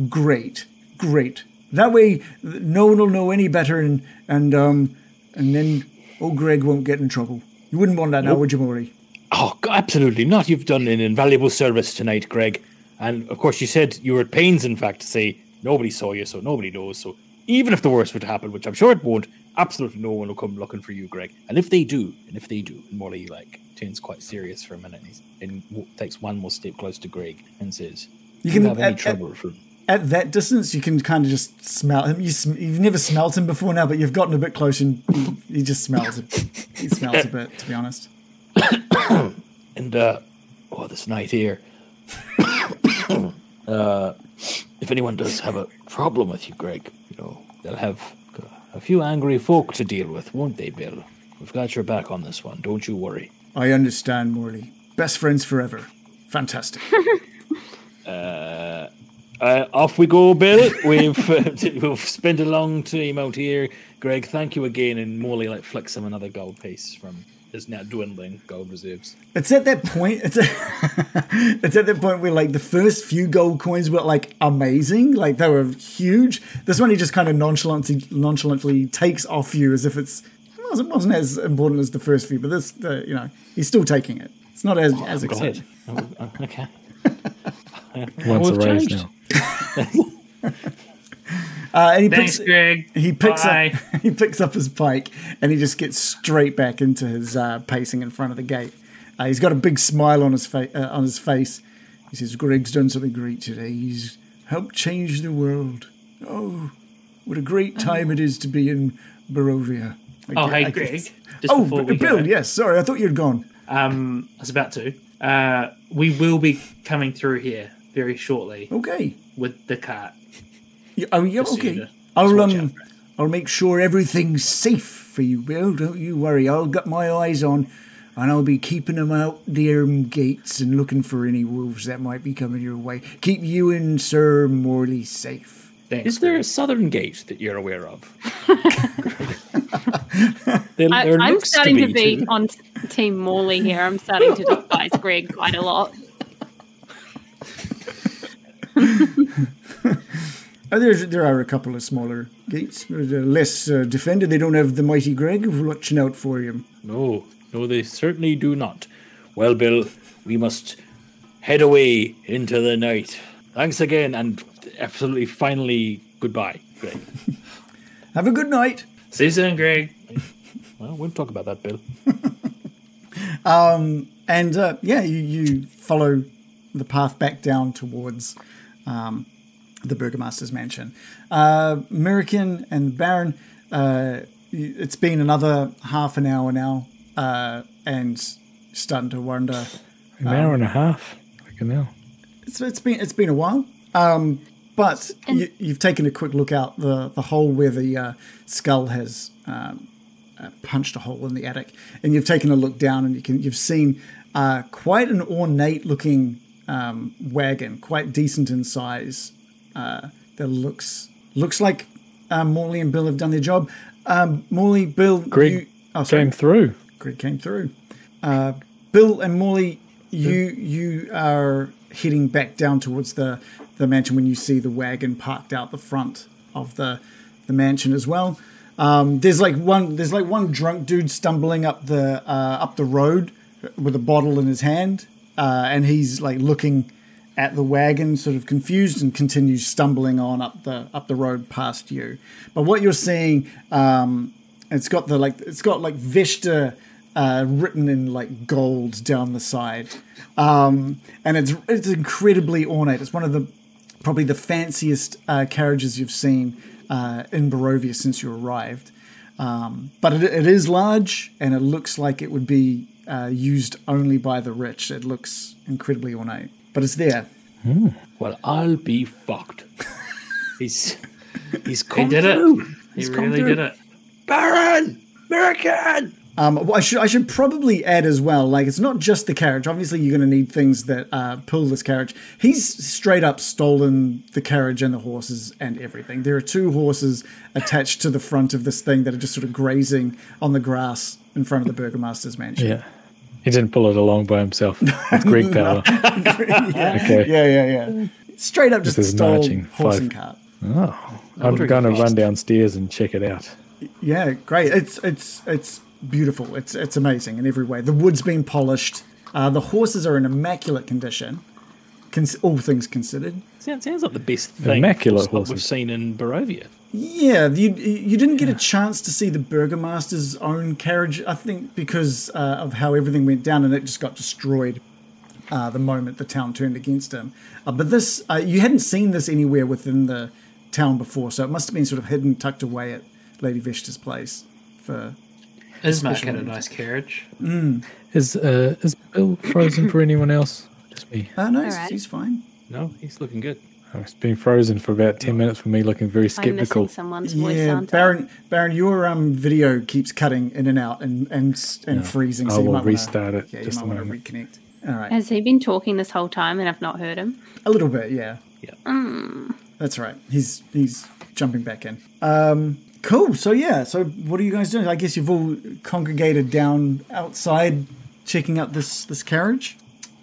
"Great, great. That way, no one will know any better, and and um, and then old Greg won't get in trouble. You wouldn't want that now, would you, Maury? Oh, absolutely not. You've done an invaluable service tonight, Greg. And of course, you said you were at pains, in fact, to say nobody saw you, so nobody knows. So even if the worst would happen, which I'm sure it won't, absolutely no one will come looking for you, Greg. And if they do, and if they do, and Molly like turns quite serious for a minute, and, he's, and takes one more step close to Greg and says, You "You can- can have any at- at- trouble from." At that distance, you can kind of just smell him. You, sm- you've never smelt him before now, but you've gotten a bit close, and he, he just smells it. He smells a bit, to be honest. And uh, oh, this night here. uh, if anyone does have a problem with you, Greg, you know they'll have a few angry folk to deal with, won't they, Bill? We've got your back on this one. Don't you worry. I understand, Morley. Best friends forever. Fantastic. Uh, off we go, Bill. We've uh, we've spent a long time out here. Greg, thank you again. And Morley like flicks him another gold piece from his now dwindling gold reserves. It's at that point. It's, it's at that point where like the first few gold coins were like amazing, like they were huge. This one he just kind of nonchalantly nonchalantly takes off you as if it's it wasn't, wasn't as important as the first few, but this the you know he's still taking it. It's not as as Go exciting. ahead. Oh, uh, okay. Once a We've raise now. Uh, and he Thanks, picks Greg. he picks Bye. up he picks up his pike and he just gets straight back into his uh, pacing in front of the gate. Uh, he's got a big smile on his face. Uh, on his face, he says, "Greg's done something great today. He's helped change the world. Oh, what a great time it is to be in Barovia." I Oh, hey, I Greg. guess- Just Oh, Bill. go, Yes, sorry, I thought you'd gone. um, I was about to. Uh, we will be coming through here very shortly Okay. with the cat. Yeah, oh, yeah, Just okay. I'll um, out for it. I'll make sure everything's safe for you, Bill. Don't you worry. I'll get my eyes on, and I'll be keeping them out the um, gates and looking for any wolves that might be coming your way. Keep you and Sir Morley safe. Thanks, Is there a southern gate that you're aware of? there, I, there I'm starting to, to be on Team Morley here. I'm starting to despise Greg quite a lot. Uh, there's, there are a couple of smaller gates, but uh, less uh, defended. They don't have the mighty Greg watching out for you. No, no, they certainly do not. Well, Bill, we must head away into the night. Thanks again, and absolutely finally goodbye, Greg. Have a good night. See you soon, Greg. Well, we'll talk about that, Bill. And uh, yeah, you, you follow the path back down towards um, the Burgomaster's mansion. Uh, Mirakin and Baron, uh, it's been another half an hour now, uh, and starting to wonder. An hour and a half. Fucking hell. It's, it's been it's been a while, um, but you, you've taken a quick look out the the hole where the uh, skull has um, uh, punched a hole in the attic, and you've taken a look down, and you can you've seen uh, quite an ornate looking um, wagon, quite decent in size. Uh, that looks looks like um, Morley and Bill have done their job. Um, Morley, Bill, Greg you, oh. Came through. Greg came through. Uh, Bill and Morley, you you are heading back down towards the, the mansion when you see the wagon parked out the front of the the mansion as well. Um, there's like one there's like one drunk dude stumbling up the uh, up the road with a bottle in his hand, uh, and he's like looking at the wagon, sort of confused, and continues stumbling on up the up the road past you. But what you're seeing, um, it's got the like it's got like Vista uh, written in like gold down the side, um, and it's it's incredibly ornate. It's one of the probably the fanciest uh, carriages you've seen uh, in Barovia since you arrived. Um, but it, it is large, and it looks like it would be uh, used only by the rich. It looks incredibly ornate, but it's there. Well, I'll be fucked. he's he's come He come did it. through. He He's come really through. did it. Baron, American. Um, well, I should I should probably add as well. Like, it's not just the carriage. Obviously, you're going to need things that uh, pull this carriage. He's straight up stolen the carriage and the horses and everything. There are two horses attached to the front of this thing that are just sort of grazing on the grass in front of the burgomaster's mansion. Yeah. He didn't pull it along by himself. It's Greek power. Okay. yeah, yeah, yeah. Straight up just This is stole marching. horse Five. and cart. Oh. I'm going to run downstairs and check it out. Yeah, great. It's it's it's beautiful. It's it's amazing in every way. The wood's been polished. Uh, the horses are in immaculate condition. Cons- all things considered. Sounds, sounds like the best thing Immaculate stuff we've seen in Barovia. Yeah, you you didn't get a chance to see the burgomaster's own carriage, I think, because uh, of how everything went down, and it just got destroyed uh, the moment the town turned against him. Uh, but this, uh, you hadn't seen this anywhere within the town before, so it must have been sort of hidden, tucked away at Lady Vishta's place. For Ismark Special had a nice carriage. Is uh, is Bill frozen for anyone else? Just me. oh no, he's, Alright. he's fine. No, he's looking good. Oh, It's been frozen for about 10 minutes for me, looking very I'm skeptical. missing someone's voice, Yeah. Baron, Baron, your um video keeps cutting in and out and and and freezing. I So you will might wanna- restart it Yeah, just you might want to moment. reconnect. All right. Has he been talking this whole time and I've not heard him? A little bit, yeah. Yeah. That's right. He's he's jumping back in. Um, cool. So yeah. So what are you guys doing? I guess you've all congregated down outside, checking out this this carriage.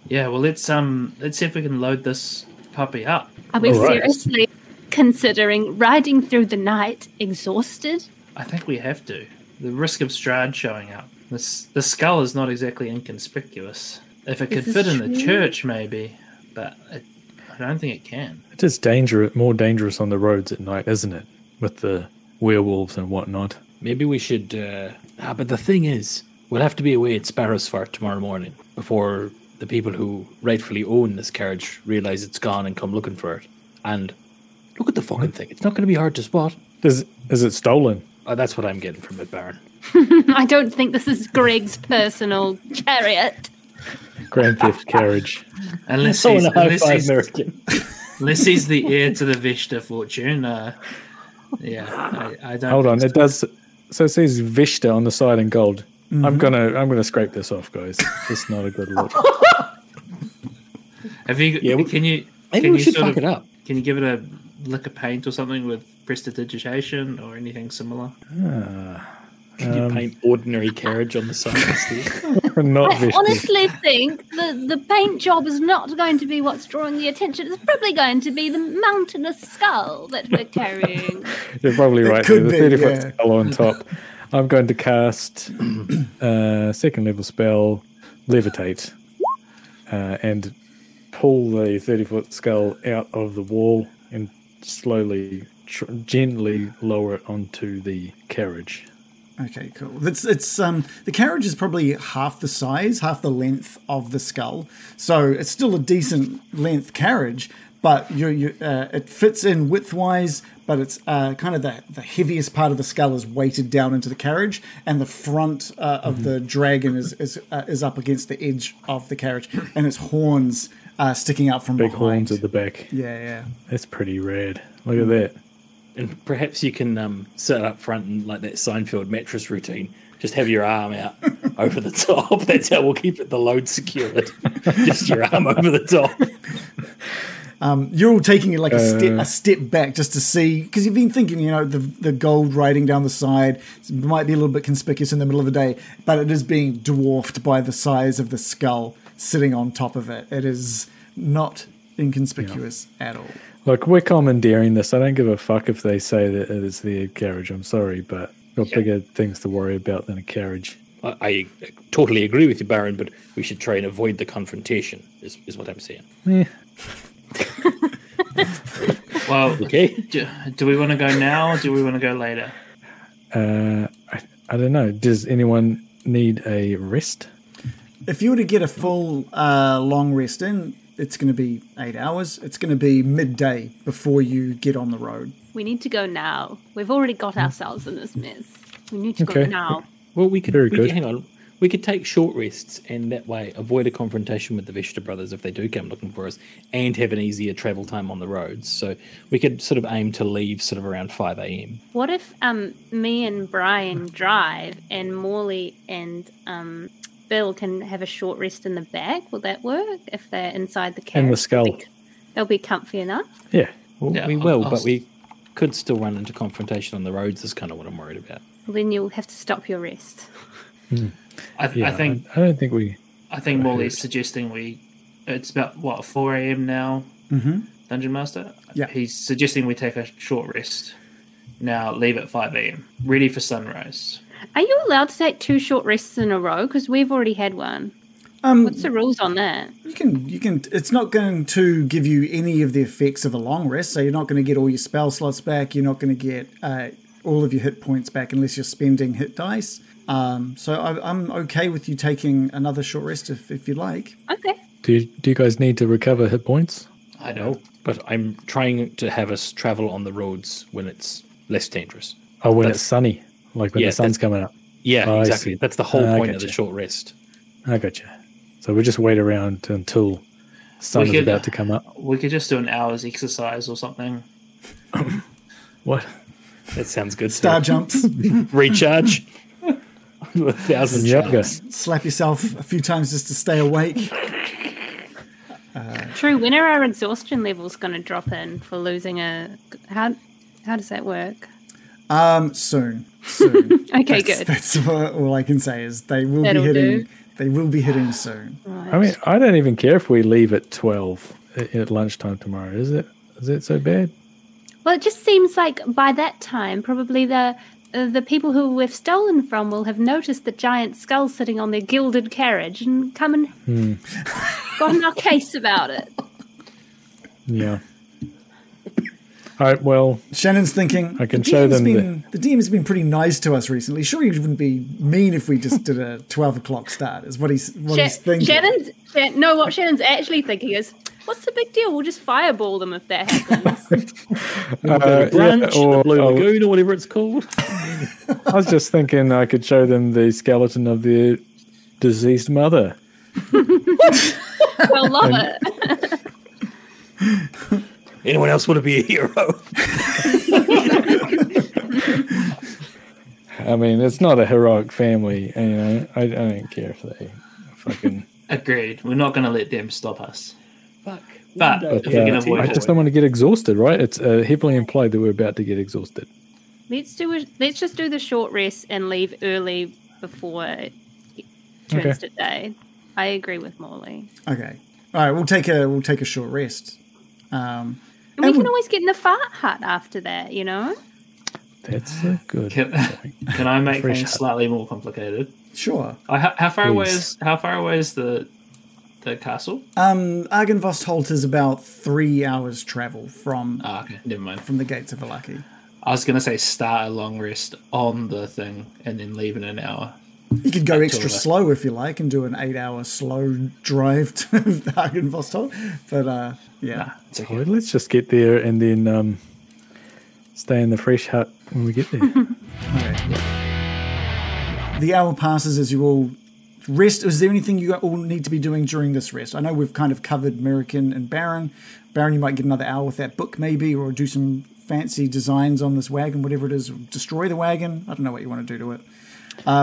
Yeah, well let's um let's see if we can load this puppy up. Are we All right. seriously considering riding through the night exhausted? I think we have to. The risk of Strahd showing up. This the skull is not exactly inconspicuous. If it could fit is in the church, maybe, but it, I don't think it can. It is dangerous, more dangerous on the roads at night, isn't it? With the werewolves and whatnot. Maybe we should. Uh... Ah, but the thing is, we'll have to be away at Sparrow's Fort tomorrow morning before the people who rightfully own this carriage realize it's gone and come looking for it. And look at the fucking thing; it's not going to be hard to spot. Is is it stolen? Uh, that's what I'm getting from it, Baron. I don't think this is Greg's personal chariot. Grand theft carriage. Unless So he's, in unless, he's, American. unless he's the heir to the Vishta fortune. Uh, yeah, I, I don't. Hold on, think it does. So it says Vista on the side in gold. I'm mm-hmm. gonna I'm gonna scrape this off, guys. It's not a good look. Have you? Yeah, we- can you? Maybe can we you should fuck of- it up. Can you give it a lick of paint or something with prestidigitation or anything similar? Ah, can you um, paint ordinary carriage on the side of the stairs? not I Vista. honestly think the, the paint job is not going to be what's drawing the attention. It's probably going to be the mountainous skull that we're carrying. You're probably right. could There's a be, 30 foot yeah. spell on top. I'm going to cast uh, second level spell, levitate, uh, and pull the 30 foot skull out of the wall and slowly, tr- gently lower it onto the carriage. Okay, cool. It's it's um the carriage is probably half the size, half the length of the skull, so it's still a decent length carriage. But you you uh, it fits in widthwise, but it's uh, kind of the the heaviest part of the skull is weighted down into the carriage, and the front uh, of the dragon is is uh, is up against the edge of the carriage, and its horns uh, sticking out from. Big behind. horns at the back. yeah, yeah. That's pretty rad. Look at that. And perhaps you can um, sit up front and like that Seinfeld mattress routine. Just have your arm out over the top. That's how we'll keep it the load secured. Just your arm over the top. You're all taking it like a step Uh, a step back just to see because you've been thinking, you know, the the gold riding down the side might be a little bit conspicuous in the middle of the day, but it is being dwarfed by the size of the skull sitting on top of it. It is not inconspicuous at all. Look, we're commandeering this. I don't give a fuck if they say that it is their carriage. I'm sorry, but got bigger things to worry about than a carriage. I, I totally agree with you, Baron, but we should try and avoid the confrontation, is, is what I'm saying. Eh, Well, Okay? do, do we want to go now or do we want to go later? uh, I, I don't know. Does anyone need a rest? If you were to get a full uh, long rest in, it's going to be eight hours. It's going to be midday before you get on the road. We need to go now. We've already got ourselves in this mess. We need to go now. Well, we could, Very we good. could hang on. We could take short rests and that way avoid a confrontation with the Vista brothers if they do come looking for us, and have an easier travel time on the roads. So we could sort of aim to leave sort of around five a.m. What if um me and Brian drive and Morley and um Bill can have a short rest in the back? Will that work if they're inside the carriage? And the skull. They'll be, they'll be comfy enough. Yeah. Well, Yeah, we I'll- will, I'll but s- we could still run into confrontation on the roads. Is kind of what I'm worried about. Well, then you'll have to stop your rest. I, Yeah. I think I, I don't think we. I think Morley's suggesting we. It's about what four a.m. now. Mhm. Dungeon Master. Yeah. He's suggesting we take a short rest. Now leave at five a.m. Ready for sunrise. Are you allowed to take two short rests in a row? Because we've already had one. Um, What's the rules on that? you can you can. It's not going to give you any of the effects of a long rest. So you're not going to get all your spell slots back. You're not going to get uh, all of your hit points back unless you're spending hit dice. Um, so I, I'm okay with you taking another short rest if, if you like. Okay. Do you, do you guys need to recover hit points? I know. But I'm trying to have us travel on the roads when it's less dangerous. Oh, when That's- it's sunny, like when Yeah, the sun's coming up. Yeah, Oh, exactly. That's the whole I point of the short rest. I gotcha. So we just wait around until the sun We is could- about to come up. We could just do an hour's exercise or something. What? That sounds good. Star Sir. jumps, recharge. a thousand Yoga. jumps. slap yourself a few times just to stay awake. Uh, True. When are our exhaustion levels going to drop in for losing a? How how does that work? Um, soon, soon. Okay, That's, good. that's what, all I can say is they will That'll be hitting. do. They will be hitting soon. Right. I mean, I don't even care if we leave at twelve at, at lunchtime tomorrow. Is it? Is it so bad? Well, it just seems like by that time, probably the uh, the people who we've stolen from will have noticed the giant skull sitting on their gilded carriage and come and Hmm. gotten our case about it. Yeah. All right. Well, Shannon's thinking. I can the show them the- Been, the DM's been pretty nice to us recently. Sure, he wouldn't be mean if we just did a twelve o'clock start. Is what he's what he's thinking. Shannon's no, what Shannon's actually thinking is, what's the big deal? We'll just fireball them if that happens. uh, the branch, yeah, or- the Blue or- Lagoon, or whatever it's called. I was just thinking I could show them the skeleton of their deceased mother. They'll love it. Anyone else want to be a hero? I mean, it's not a heroic family. You know, I, I don't care if they fucking. Agreed. We're not going to let them stop us. Fuck. But One if day- we can Yeah, avoid I just don't want to get exhausted, right? It's uh, heavily implied that we're about to get exhausted. let's do a, let's just do the short rest and leave early before it turns Okay. to day. I agree with Morley. Okay. All right. We'll take a we'll take a short rest. Um, And we can always get in the fart hut after that, you know? That's a good. Can, can I make Fresh things hut. slightly more complicated? sure. I, how, how far away is how far away is the the castle? Um, Argynvost is about three hours travel from Ah, okay, never mind. from the gates of Vallaki. I was gonna say start a long rest on the thing and then leave in an hour. You could go extra October. slow if you like and do an eight-hour slow drive to Argynvost, but uh, yeah. Nah, it's okay. Well, let's just get there and then um, stay in the fresh hut when we get there. The hour passes as you all rest. Is there anything you all need to be doing during this rest? I know we've kind of covered American and Baron. Baron, you might get another hour with that book, maybe, or do some fancy designs on this wagon, whatever it is. Destroy the wagon. I don't know what you want to do to it.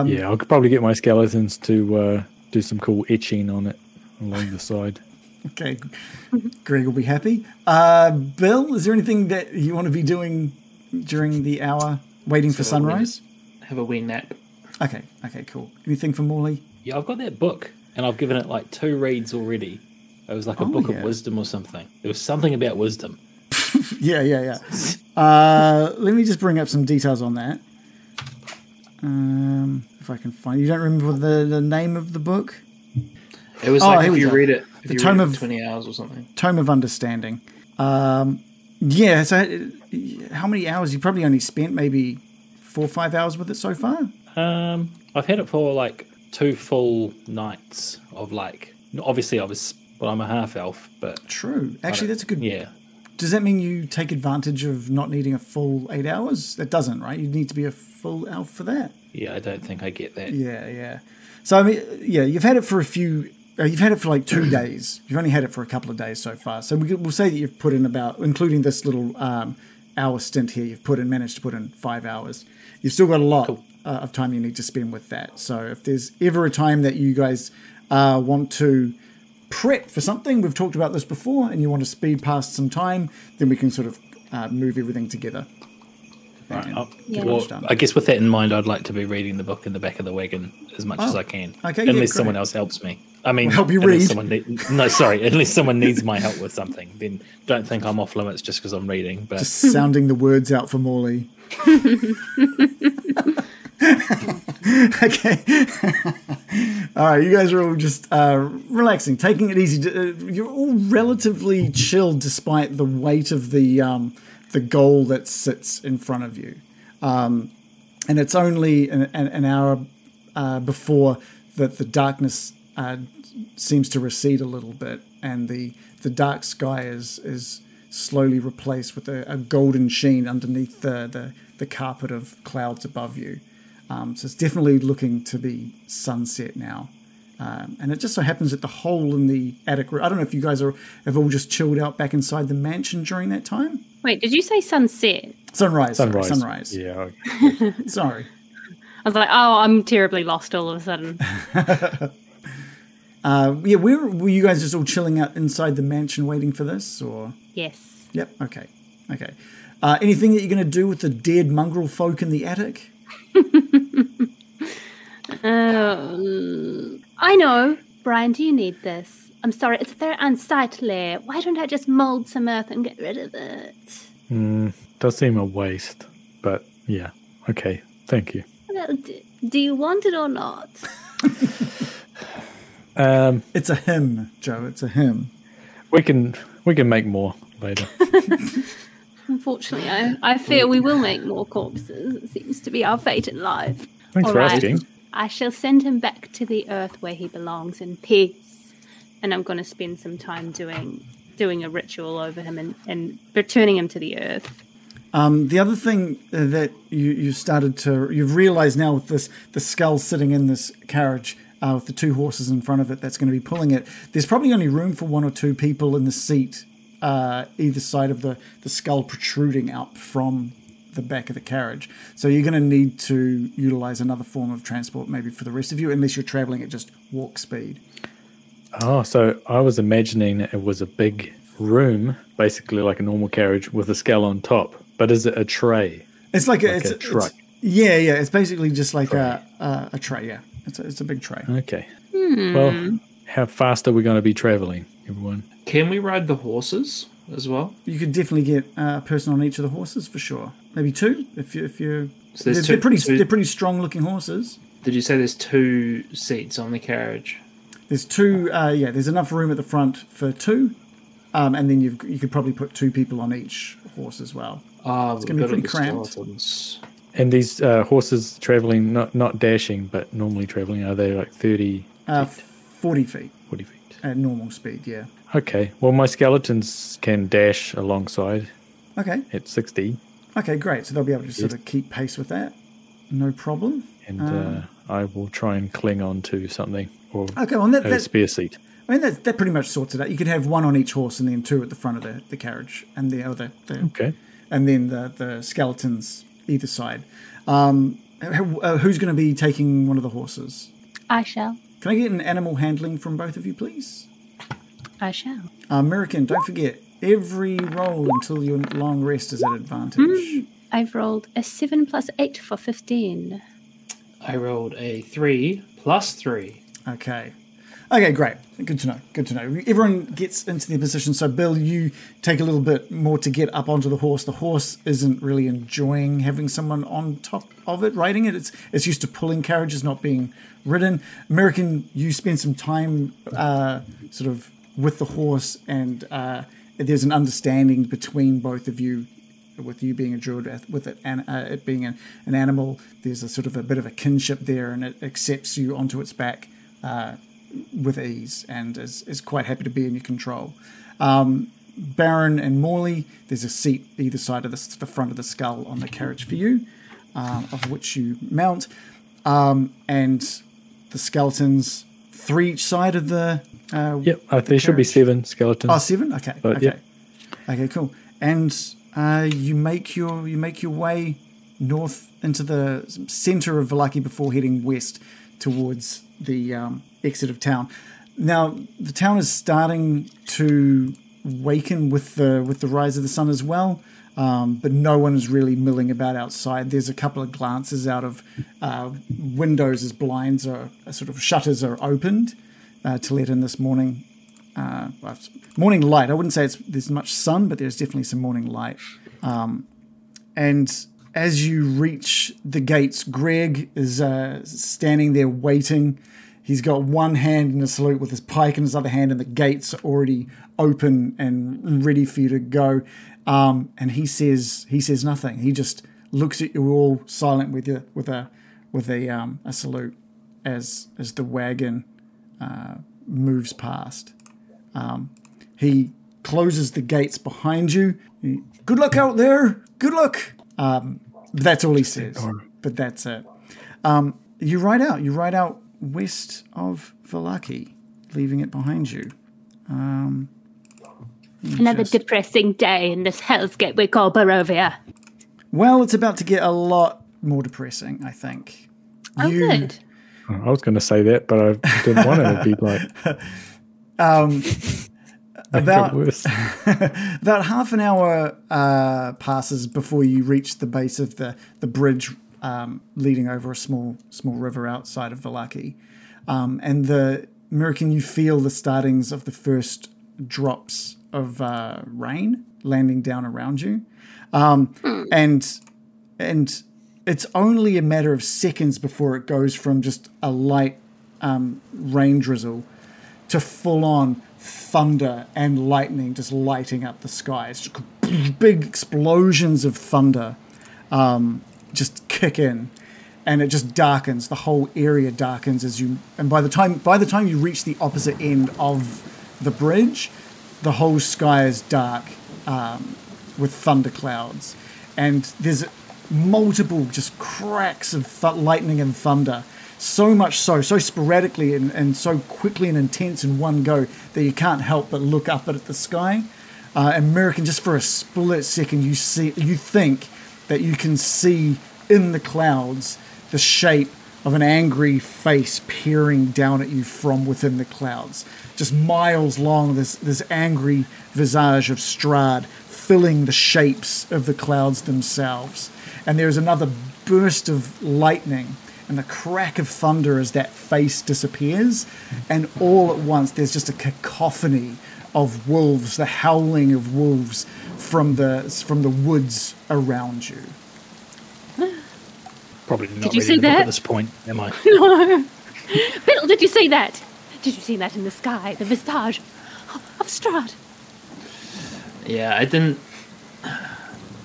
yeah, I'll probably get my skeletons to uh, do some cool etching on it along the side. Okay, Greg will be happy. Uh, Bill, is there anything that you want to be doing during the hour waiting for So, when sunrise? Have a wee nap. Okay, okay, cool. Anything for Morley? Yeah, I've got that book, and I've given it like two reads already. It was like a Oh, book yeah. of wisdom or something. It was something about wisdom. Yeah, yeah, yeah. Uh, let me just bring up some details on that. Um, if I can find. You don't remember the, the name of the book? It was Oh, like if you go. read it, if The you Tome of- twenty hours or something. Tome of Understanding. Um, yeah. So, uh, how many hours? You probably only spent maybe four or five hours with it so far. Um, I've had it for like two full nights of like. Obviously, I was, well, I'm a half elf, but True. Actually, that's a good yeah, does that mean you take advantage of not needing a full eight hours? That doesn't, right? You need to be a full elf for that. Yeah, I don't think I get that. Yeah, yeah. So I mean, yeah, you've had it for a few. Uh, you've had it for like two days. You've only had it for a couple of days so far. So we, we'll say that you've put in about, including this little um, hour stint here, you've put in managed to put in five hours. You've still got a lot uh, of time you need to spend with that. So if there's ever a time that you guys uh, want to prep for something, we've talked about this before, and you want to speed past some time, then we can sort of uh, move everything together. Right. I'll- Yeah. well, I guess with that in mind, I'd like to be reading the book in the back of the wagon as much as Oh, I can. okay, unless great. someone else helps me. I mean, Help you read. Someone need, no, sorry, unless someone needs my help with something, then don't think I'm off limits just because I'm reading. But Just sounding the words out for Morley. okay. all right, you guys are all just uh, relaxing, taking it easy. Uh, You're all relatively chilled despite the weight of the um, the goal that sits in front of you. Um, and it's only an, an, hour uh, before that the darkness uh, seems to recede a little bit, and the the dark sky is is slowly replaced with a, a golden sheen underneath the, the the carpet of clouds above you. Um, so it's definitely looking to be sunset now. Um, and it just so happens that the hole in the attic. I don't know if you guys are have all just chilled out back inside the mansion during that time. Wait, did you say sunset? Sunrise. sorry, Sunrise. sunrise. Yeah. Sorry. I was like, oh, I'm terribly lost all of a sudden. Uh, yeah, where were you guys just all chilling out inside the mansion waiting for this, or? yes. Yep. Okay. Okay. Uh, anything that you're going to do with the dead mongrel folk in the attic? Um, I know. Brian, do you need this? I'm sorry, it's very unsightly. Why don't I just mold some earth and get rid of it? Mm, does seem a waste, but yeah. Okay. Thank you. Well, d- do you want it or not? Um, It's a hymn, Joe. It's a hymn. we can we can make more later. Unfortunately, I, I fear we will make more corpses. It seems to be our fate in life. Thanks All for right. asking. I shall send him back to the earth where he belongs in peace. And I'm going to spend some time doing doing a ritual over him and, and returning him to the earth. Um, the other thing uh, that you, you started to you've realised now with this the skull sitting in this carriage uh, with the two horses in front of it that's going to be pulling it. There's probably only room for one or two people in the seat uh, either side of the the skull protruding out from the back of the carriage. So you're going to need to utilise another form of transport maybe for the rest of you, unless you're travelling at just walk speed. Oh, so I was imagining it was a big room, basically like a normal carriage with a skull on top. But is it a tray? It's like, a, it's, a it's- truck. yeah, yeah. It's basically just like a, a a tray. Yeah, it's a, it's a big tray. Okay. Hmm. Well, how fast are we going to be traveling, everyone? Can we ride the horses as well? You could definitely get a person on each of the horses for sure. Maybe two if you if you. So they're, there's they're pretty two- they're pretty strong looking horses. Did you say there's two seats on the carriage? There's two. Uh, yeah, there's enough room at the front for two, um, and then you've you could probably put two people on each horse as well. Ah, it's gonna be pretty cramped. And these uh, horses traveling, not not dashing, but normally traveling, are they like 30, Uh, Forty feet 40 feet? at normal speed. Yeah. Okay. Well, my skeletons can dash alongside Okay. at 60, Okay. Great. So they'll be able to sort of keep pace with that. No problem. and uh, I will try and cling on to something or Okay. Well, that, a that, spare seat. I mean, that, that pretty much sorts it out. You could have one on each horse and then two at the front of the, the carriage and the other, the, Okay. and then the, the skeletons either side. Um, uh, who's going to be taking one of the horses? I shall. Can I get an animal handling from both of you, please? I shall. Uh, American, don't forget, every roll until your long rest is at advantage. I've rolled a 7 plus 8 for 15. I rolled a three plus three. Okay. Okay, great. Good to know. Good to know. Everyone gets into their position. So, Bill, you take a little bit more to get up onto the horse. The horse isn't really enjoying having someone on top of it, riding it. It's it's used to pulling carriages, not being ridden. American, you spend some time uh, sort of with the horse, and uh, there's an understanding between both of you with you being a druid, with it and uh, it being an, an animal, there's a sort of a bit of a kinship there, and it accepts you onto its back uh, with ease, and is, is quite happy to be in your control. Um, Baron and Morley, there's a seat either side of the, the front of the skull on the carriage for you, uh, of which you mount. Um, and the skeletons, three each side of the. Uh, Yep, uh, there should be seven skeletons. Oh, seven. Okay. But, okay. Okay. Cool. And uh, you make your you make your way north into the center of Vallaki before heading west towards the um, exit of town. Now the town is starting to waken with the with the rise of the sun as well. Um, but no one is really milling about outside. There's a couple of glances out of uh, windows as blinds are sort of shutters are opened uh, to let in this morning uh, well, morning light. I wouldn't say it's there's much sun, but there's definitely some morning light. Um, and as you reach the gates, Greg is uh, standing there waiting. He's got one hand in a salute with his pike in his other hand, and the gates are already open and ready for you to go. Um, and he says he says nothing. He just looks at you all silent with you with a with a um, a salute as as the wagon uh, moves past. Um, he closes the gates behind you. He, Good luck out there. Good luck. Um, that's all he says. But that's it. Um, you ride out. You ride out west of Vallaki, leaving it behind you. Another Just- depressing day in this hell's gate we call Barovia. Well, it's about to get a lot more depressing, I think. Oh, You- good. I was going to say that, but I didn't want it to be like Um, about worse. about half an hour uh, passes before you reach the base of the the bridge um, leading over a small small river outside of Vallaki, um, and the American you feel the startings of the first drops of uh, rain landing down around you, um, and and it's only a matter of seconds before it goes from just a light um, rain drizzle to full on thunder and lightning just lighting up the skies. Just big explosions of thunder um, just kick in, and it just darkens. The whole area darkens as you. And by the time by the time you reach the opposite end of the bridge, the whole sky is dark um, with thunder clouds, and there's multiple just cracks of th- lightning and thunder. So much so, so sporadically and, and so quickly and intense in one go that you can't help but look up at the sky. Uh, American, just for a split second, you see, you think that you can see in the clouds the shape of an angry face peering down at you from within the clouds. Just miles long, this this angry visage of Strahd filling the shapes of the clouds themselves. And there's another burst of lightning and the crack of thunder as that face disappears. And all at once, there's just a cacophony of wolves, the howling of wolves from the from the woods around you. Probably not you see that? at this point, am I? No. Bill, did you see that? Did you see that in the sky? The visage of Strahd. Yeah, I didn't.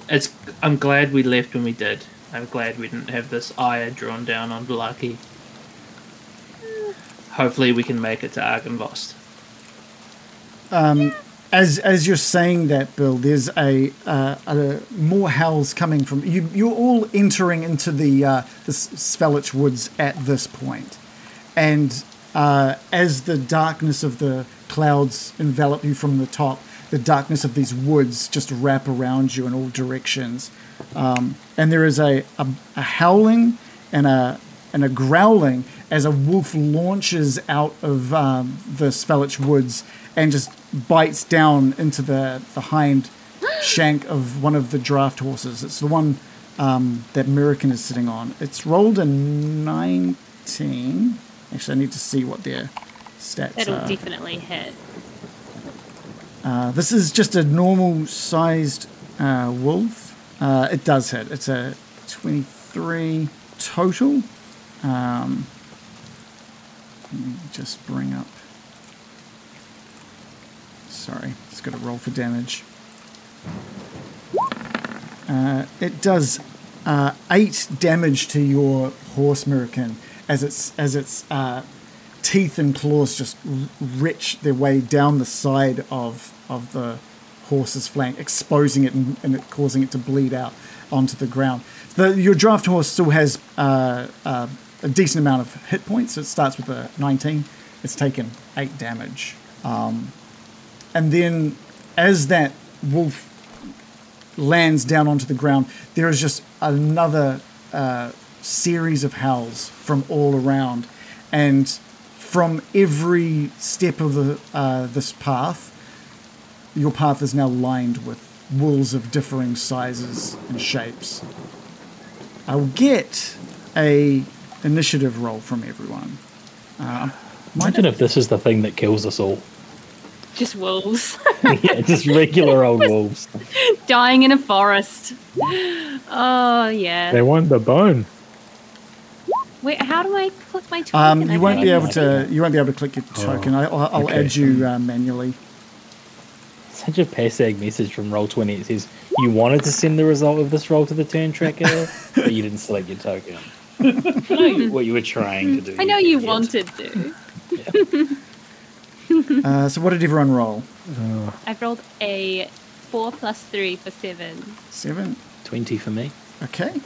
It's. I'm glad we left when we did. I'm glad we didn't have this ire drawn down on Vallaki. Hopefully, we can make it to Argynvost. As as you're saying that, Bill, there's a, uh, a more howls coming from you. You're all entering into the uh, the Svalich Woods at this point, and uh, as the darkness of the clouds envelop you from the top, the darkness of these woods just wrap around you in all directions, um, and there is a, a, a howling and a and a growling as a wolf launches out of um, the Svalich Woods and just bites down into the, the hind shank of one of the draft horses. It's the one um, that American is sitting on. It's rolled a 19. Actually, I need to see what their stats It'll are. definitely hit. Uh, this is just a normal sized uh, wolf. Uh, it does hit. It's a 23 total. Um, let me just bring up. Sorry, it's got to roll for damage. Uh, it does uh, eight damage to your horse, American, as its as its teeth and claws just wrench their way down the side of of the horse's flank, exposing it and, and it causing it to bleed out onto the ground. The, your draft horse still has uh, uh, a decent amount of hit points. It starts with a 19. It's taken eight damage, um, and then as that wolf lands down onto the ground, there is just another uh, series of howls from all around, and from every step of the uh, this path, your path is now lined with wolves of differing sizes and shapes. I will get a initiative roll from everyone. Uh, Imagine if this is the thing that kills us all. Just wolves yeah, just regular old wolves. dying in a forest. Oh yeah. They want the bone. Wait, how do I click my token? um, I you won't be able to. it. You won't be able to click your token. I, I'll, I'll okay. add you uh, manually. Such a passing message from Roll20. It says, You wanted to send the result of this roll to the turn tracker, but you didn't select your token. I what you were trying to do. I know you idiot. wanted to. Uh, so what did everyone roll? I've rolled a four plus three for seven. Seven. 20 for me. Okay.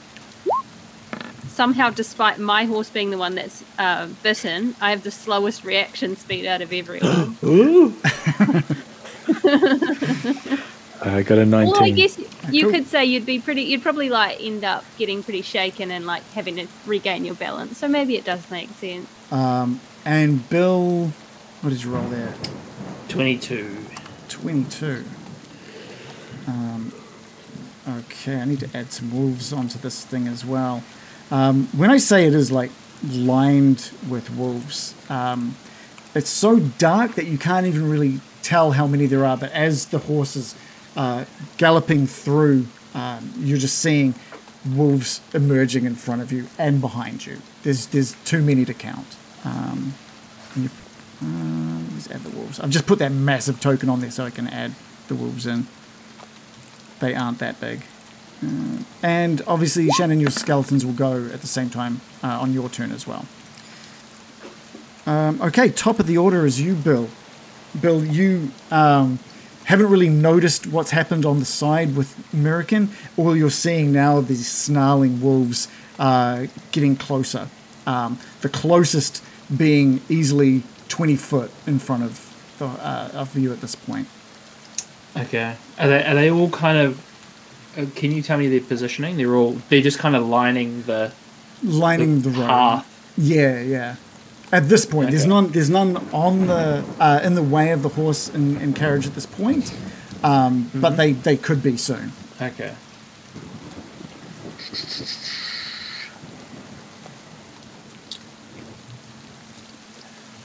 Somehow, despite my horse being the one that's uh, bitten, I have the slowest reaction speed out of everyone. I got a 19. well, I guess you cool. could say you'd be pretty. You'd probably like end up getting pretty shaken and like having to regain your balance. So maybe it does make sense. Um, and Bill, what did you roll there? 22. 22. Um, okay, I need to add some wolves onto this thing as well. Um, when I say it is like lined with wolves, um, it's so dark that you can't even really tell how many there are. But as the horses is uh, galloping through, um, you're just seeing wolves emerging in front of you and behind you. There's there's too many to count. Um, you uh, let's add the wolves. I've just put that massive token on there so I can add the wolves in. They aren't that big. Uh, and obviously, Shannon, your skeletons will go at the same time uh, on your turn as well. Um, okay, top of the order is you, Bill. Bill, you um, haven't really noticed what's happened on the side with American. All you're seeing now are these snarling wolves uh, getting closer. Um, the closest being easily 20 foot in front of, the, uh, of you at this point. Okay. Are they, are they all kind of. Uh, can you tell me their positioning? They're all. They're just kind of lining the. Lining the, road. path. Yeah, yeah. At this point, there's none. There's none on the uh, in the way of the horse and, and carriage at this point, um, Mm-hmm. but they they could be soon. Okay.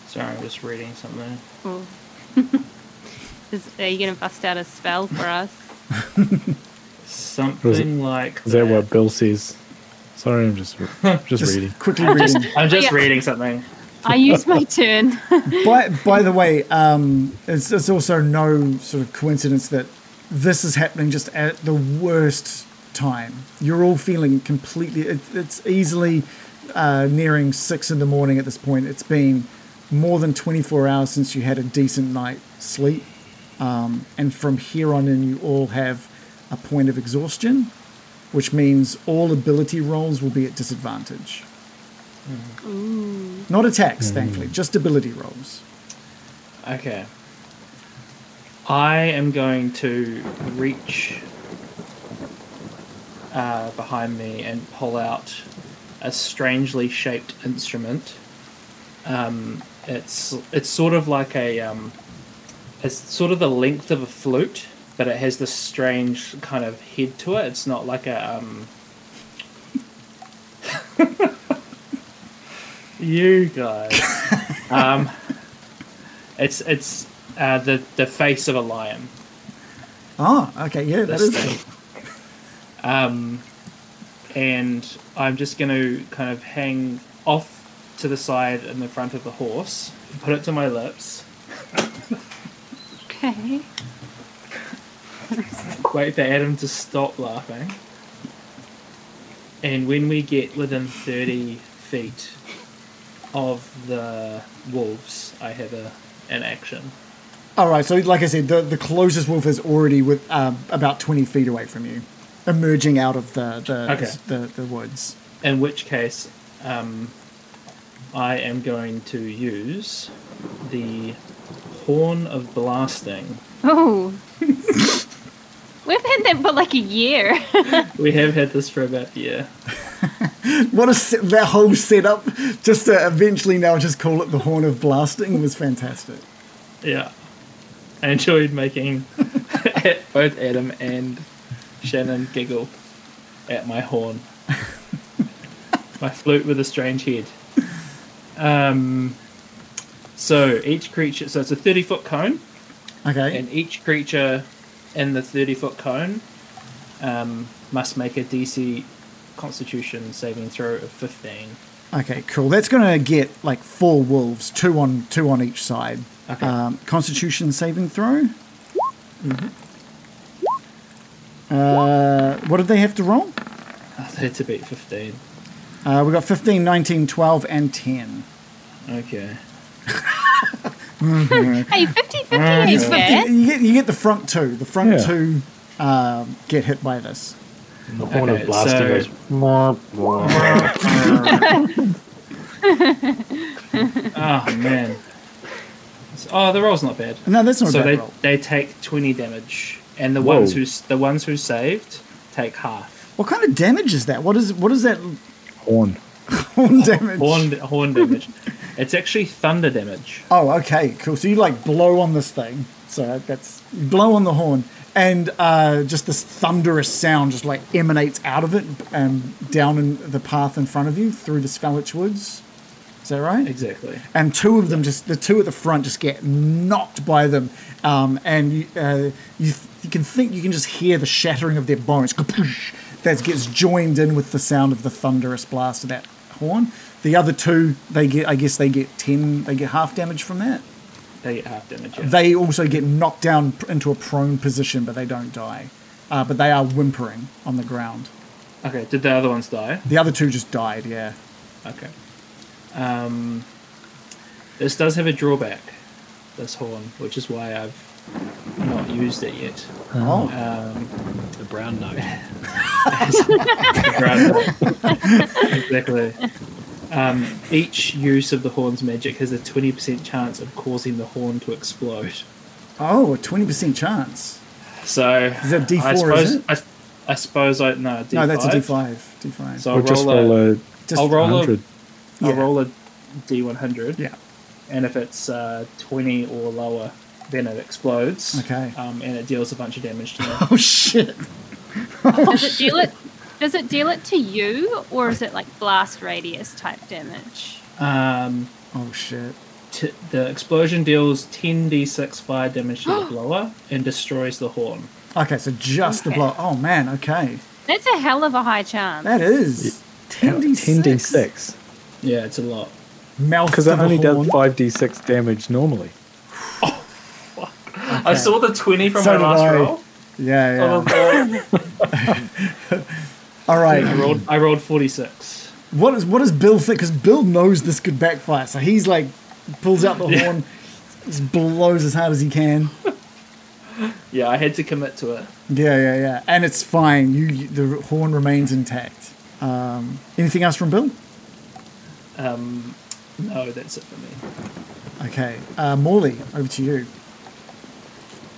Sorry, I'm just reading something. Oh. Is, are you going to bust out a spell for us? Something like. Is that what Bill says? Sorry, I'm just just, Just reading. quickly reading. I'm just Yeah. reading something. I used my turn. by by the way, um, it's, it's also no sort of coincidence that this is happening just at the worst time. You're all feeling completely. It, it's easily uh, nearing six in the morning at this point. It's been more than 24 hours since you had a decent night's sleep, um, and from here on in, you all have a point of exhaustion, which means all ability rolls will be at disadvantage. Not attacks, thankfully, just ability rolls. Okay. I am going to reach uh, behind me and pull out a strangely shaped instrument. Um, it's it's sort of like a um, it's sort of the length of a flute, but it has this strange kind of head to it. It's not like a um. you guys. um, it's it's uh, the the face of a lion. Oh, okay, yeah, that This thing. Um, and I'm just going to kind of hang off to the side in the front of the horse, put it to my lips, okay. wait for Adam to stop laughing, and when we get within 30 feet of the wolves, I have a an action. All right. So, like I said, the, the closest wolf is already with um, about twenty feet away from you, emerging out of the the Okay. the, the woods. In which case, um, I am going to use the horn of blasting. Oh. We've had that for like a year. We have had this for about a year. What a se- that whole setup, just to eventually now just call it the Horn of Blasting, was fantastic. Yeah. I enjoyed making both Adam and Shannon giggle at my horn. my flute with a strange head. Um, so each creature, so it's a 30 foot cone, Okay. and each creature in the 30 foot cone um, must make a DC Constitution saving throw of 15. Okay, cool. That's going to get like four wolves, two on two on each side. Okay. Um, Constitution saving throw. Uh, what did they have to roll? I had to beat 15. Uh, we got 15, 19, 12, and 10. Okay. hey, 50 50 Uh, ain't it's. You get, you get the front two. The front Yeah. two um, get hit by this. And the horn Okay, of blasting so- goes. "Mwah, mwah." Oh, man. Oh, the roll's not bad. No, that's not a so bad they, roll. they take 20 damage, and the Whoa. ones who the ones who saved take half. What kind of damage is that? What is what is that Horn. horn damage? Horn horn damage. It's actually thunder damage. Oh, okay, cool. So you like blow on this thing. So that's blow on the horn, and uh, just this thunderous sound just like emanates out of it and down in the path in front of you through the Svalich Woods. Is that right? Exactly. and two of them just the two at the front just get knocked by them um, and you, uh, you you can think you can just hear the shattering of their bones that gets joined in with the sound of the thunderous blast of that horn the other two they get i guess they get 10 they get half damage from that They get half damage. Yeah. they also get knocked down into a prone position but they don't die uh, but they are whimpering on the ground okay. Did the other ones die? the other two just died yeah Okay. Um, this does have a drawback. This horn, which is why I've not used it yet. oh Um, The brown note. exactly. Um, each use of the horn's magic has a 20% chance of causing the horn to explode. oh a 20% chance So Is that D4, I is suppose, it? I, I suppose I no D5. no that's a d5 d5 So Or I'll just roll, roll a, a, Just I'll roll a, 100. I'll roll a D100. yeah and if it's uh, 20 or lower, then it explodes. Okay. Um, and it deals a bunch of damage to me. Oh shit! Does it deal it? Does it deal it to you, or is it like blast radius type damage? um, Oh shit! t- the explosion deals 10d6 fire damage to the blower and destroys the horn. Okay, so just the Okay. blow. Oh man, okay, That's a hell of a high chance. that is ten d 10d6. Yeah, it's a lot. Mouth Because to it the only does 5d6 damage normally. I saw the 20 from So my last I. roll. Yeah, yeah. Oh, All I rolled. I rolled 46. What is what does Bill think? Because Bill knows this could backfire, so he's like pulls out the horn, just blows as hard as he can. Yeah, I had to commit to it. Yeah, yeah, yeah, and it's fine. You, you the horn remains intact. Um, anything else from Bill? Um, no, that's it for me. Okay, uh, Morley, over to you.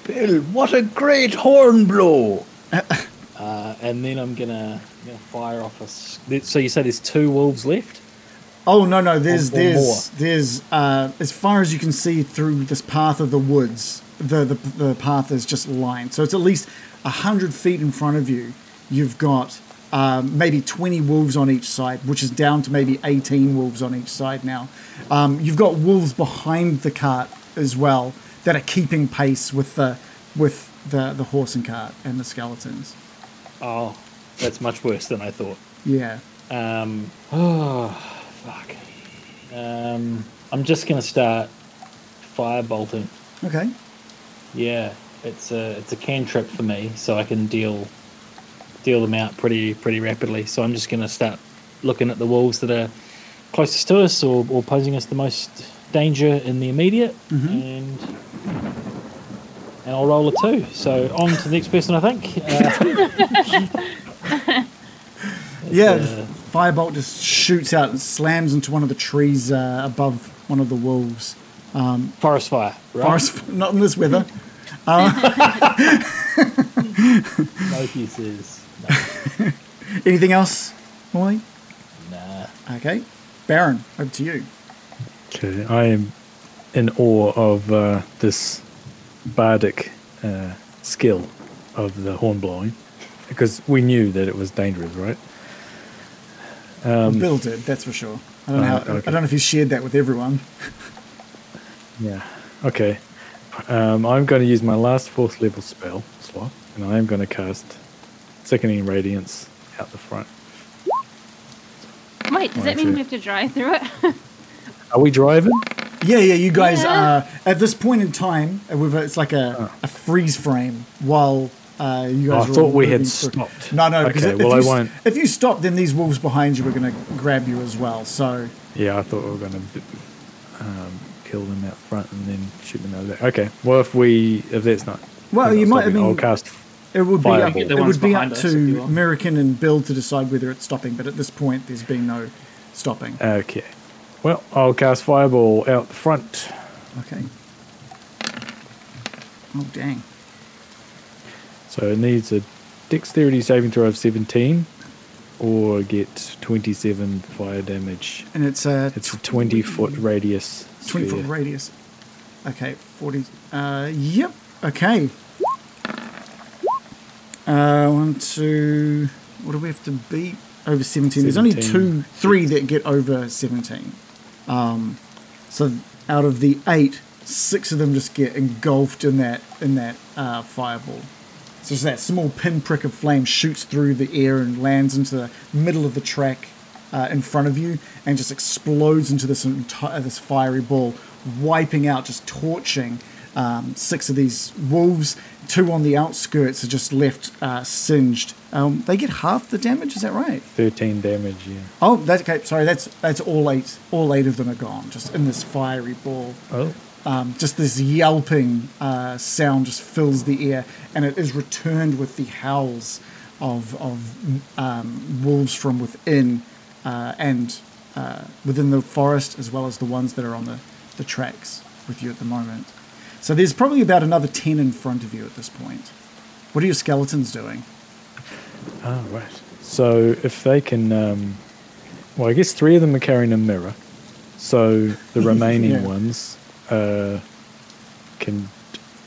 Bill, what a great horn blow! uh, and then I'm gonna, gonna fire off a. So you say there's two wolves left? Oh no no there's there's more. there's uh, as far as you can see through this path of the woods the the, the path is just lined so it's at least a hundred feet in front of you you've got um, maybe 20 wolves on each side which is down to maybe 18 wolves on each side now um, you've got wolves behind the cart as well that are keeping pace with the with the the horse and cart and the skeletons Oh, that's much worse than I thought. yeah Um, oh, fuck. Um, I'm just gonna start firebolting. okay Yeah, it's a it's a cantrip for me, so I can deal deal them out pretty pretty rapidly. So I'm just gonna start looking at the wolves that are closest to us or, or posing us the most danger in the immediate, and and I'll roll a two. So on to the next person, I think. Uh, Yeah, uh, the firebolt just shoots out and slams into one of the trees uh, above one of the wolves. forest fire, right? Forest, not in this weather. No pieces. No, Anything else, Morley? nah. Okay. Baron, over to you. Okay, I am in awe of uh, this bardic uh, skill of the horn blowing because we knew that it was dangerous, right? Bill did, that's for sure. I don't know. Oh, How, okay. I don't know if he shared that with everyone. Yeah. Okay. Um, I'm going to use my last fourth level spell slot, and I am going to cast Sickening Radiance out the front. Wait, does Oh, that mean actually- we have to drive through it? Are we driving? Yeah, yeah. You guys Yeah. uh, at this point in time, uh, with a, it's like a, a freeze frame while uh, you Oh, guys. I are thought all we had moving through. stopped. No, no. Because Okay, if, well, I you, s- won't- if you stop, then these wolves behind you are going to grab you as well. So Yeah, I thought we were going to um, kill them out front and then shoot them out there. Okay. Well, if we if that's not Well, you that's might- I stopping, mean- I'll cast. it would be up, it would be up behind us if you to want. American and Bill to decide whether it's stopping. But at this point, there's been no stopping. Okay. Well, I'll cast Fireball out the front. Okay. Oh dang! So it needs a Dexterity saving throw of 17 or get 27 fire damage. And it's a It's a 20 foot radius. 20 foot radius. Okay, 40. Uh, yep. Okay. Uh, one, two. What do we have to beat? Over 17. There's only two, three that get over 17. Um, so out of the eight, six of them just get engulfed in that in that uh, fireball. So that small pinprick of flame shoots through the air and lands into the middle of the track uh, in front of you, and just explodes into this entire this fiery ball, wiping out, just torching um, six of these wolves. Two on the outskirts are just left uh, singed. Um, they get half the damage. Is that right? 13 damage, yeah. Oh, that's okay. Sorry, that's that's all eight. All eight of them are gone, just in this fiery ball Oh, um, just this yelping uh, sound just fills the air, and it is returned with the howls of of um, wolves from within uh, and uh, within the forest, as well as the ones that are on the, the tracks with you at the moment. So there's probably about another ten in front of you at this point. What are your skeletons doing? ah, right. So if they can. Um, well, I guess three of them are carrying a mirror. So the remaining Yeah. ones uh, can.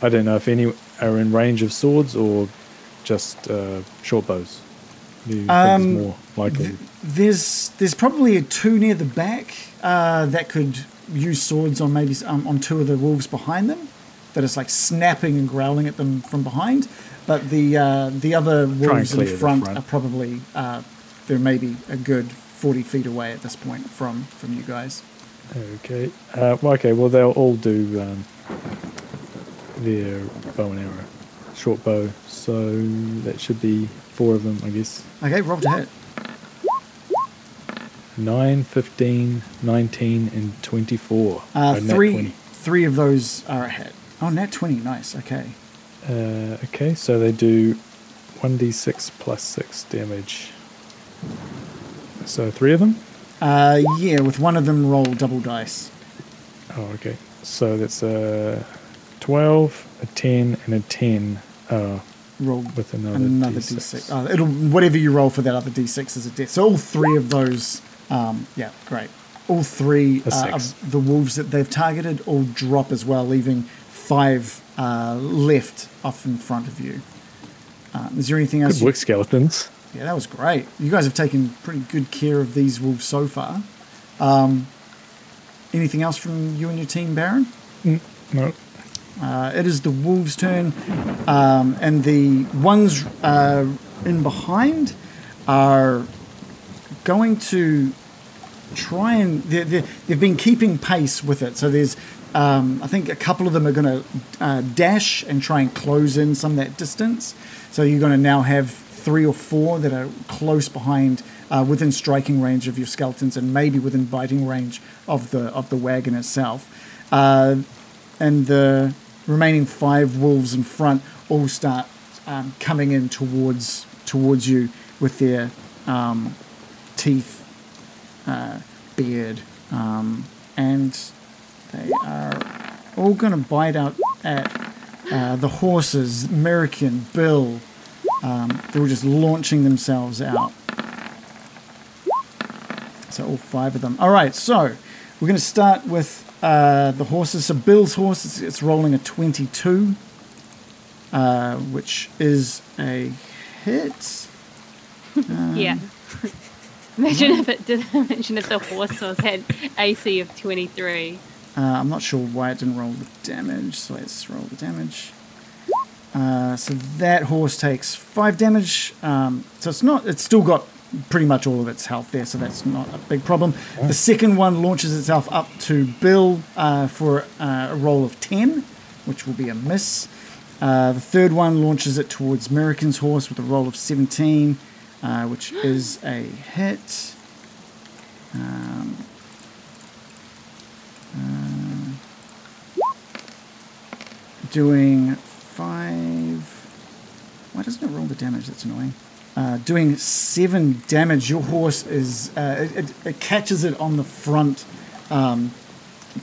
I don't know if any are in range of swords or just uh, short bows. Do you Um, more likely? There's there's probably a two near the back uh, that could use swords on maybe um, on two of the wolves behind them, that is like snapping and growling at them from behind. But the uh, the other wolves in the front, front. are probably uh, they're maybe a good forty feet away at this point from from you guys. Okay. Uh, well, okay. Well, they'll all do um, their bow and arrow, short bow. So that should be four of them, I guess. Okay, roll to hit. 9, 15, 19, and 24. Uh, Oh, three 20. three of those are a hit. Oh, nat twenty, nice. Okay. Uh, okay, so they do 1d6 plus 6 damage. So three of them? Uh, yeah, with one of them roll double dice. Oh, okay. So that's a 12, a 10, and a 10 uh, Roll with another, another d6. d6. Uh, it'll whatever you roll for that other d6 is a death. So all three of those, um, yeah, great. All three uh, of the wolves that they've targeted all drop as well, leaving five uh, left off in front of you. Uh, is there anything else? Good you- work, skeletons. yeah, that was great. You guys have taken pretty good care of these wolves so far. Um, anything else from you and your team, Baron? No. Uh, it is the wolves' turn, um, and the ones uh, in behind are going to try and they're, they're, they've been keeping pace with it. So there's, um, I think, a couple of them are going to uh, dash and try and close in some of that distance. So you're going to now have three or four that are close behind, uh, within striking range of your skeletons, and maybe within biting range of the of the wagon itself. Uh, and the remaining five wolves in front all start um, coming in towards towards you with their um, teeth, uh, beard, um, and they are all going to bite out at uh, the horses. American, Bill, um, they're all just launching themselves out. So all five of them. All right, so we're going to start with uh, the horses. So Bill's horse, it's, it's rolling a 22, uh, which is a hit. yeah. imagine if it did. Imagine if the horse was had AC of twenty three. Uh, I'm not sure why it didn't roll the damage, so let's roll the damage. Uh, so that horse takes five damage. Um, so it's not. It's still got pretty much all of its health there, so that's not a big problem. The second one launches itself up to Bill uh, for uh, a roll of ten, which will be a miss. Uh, the third one launches it towards American's horse with a roll of seventeen, uh, which is a hit. Um, doing five. Why doesn't it roll the damage? That's annoying. Uh, doing seven damage. Your horse is. Uh, it, it, it catches it on the front, um,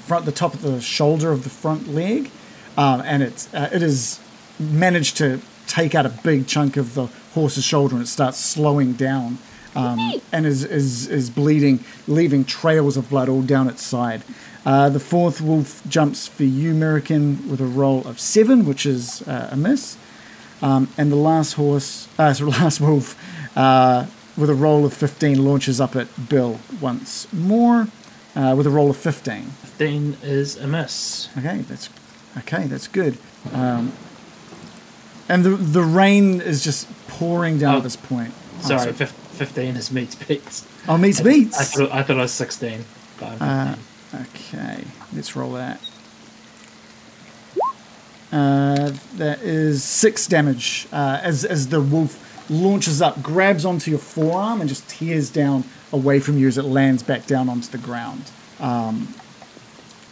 front, the top of the shoulder of the front leg, um, and it's uh, it has managed to take out a big chunk of the horse's shoulder, and it starts slowing down. Um, and is, is is bleeding, leaving trails of blood all down its side. Uh, the fourth wolf jumps for you, American, with a roll of seven, which is uh, a miss. Um, and the last horse, uh, sorry, last wolf, uh, with a roll of 15, launches up at Bill once more uh, with a roll of 15. Fifteen is a miss. Okay, that's okay. That's good. Um, and the the rain is just pouring down Oh, at this point. Oh, Sorry, fif- fifteen is meets beats. Oh, meets beats. I thought I thought it was sixteen. But I'm 15. Okay, let's roll that. Uh, that is six damage uh, as as the wolf launches up, grabs onto your forearm, and just tears down away from you as it lands back down onto the ground. Um,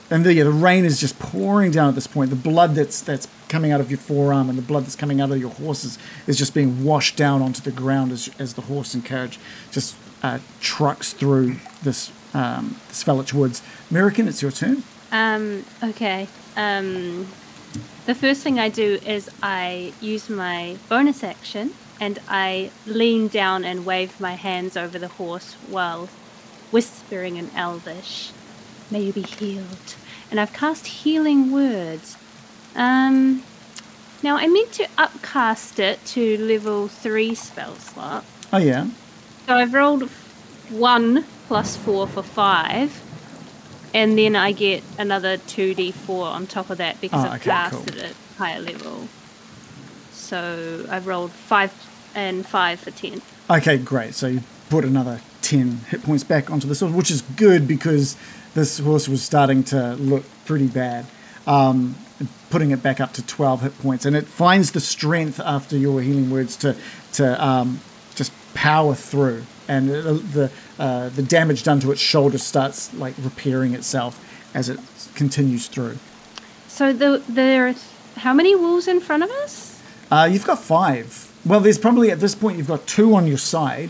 and the, yeah, the rain is just pouring down at this point. The blood that's that's coming out of your forearm and the blood that's coming out of your horses is just being washed down onto the ground as, as the horse and carriage just uh, trucks through this um, this Svalich Woods. American, it's your turn. Um, okay. Um, the first thing I do is I use my bonus action and I lean down and wave my hands over the horse while whispering in Elvish, May you be healed. And I've cast healing words. Um, now I meant to upcast it to level 3 spell slot. Oh yeah, So I've rolled one plus four for five, and then I get another two d four on top of that because Oh, I've okay, casted cool. it higher level. So I've rolled five and five for ten. Okay, great. So you put another 10 hit points back onto this horse, which is good because this horse was starting to look pretty bad. Um, putting it back up to 12 hit points. And it finds the strength after your healing words to, to um, just power through. And the, uh, the damage done to its shoulder starts like repairing itself as it continues through. So the there are th- how many wolves in front of us? Uh, you've got five. Well, there's probably at this point you've got two on your side,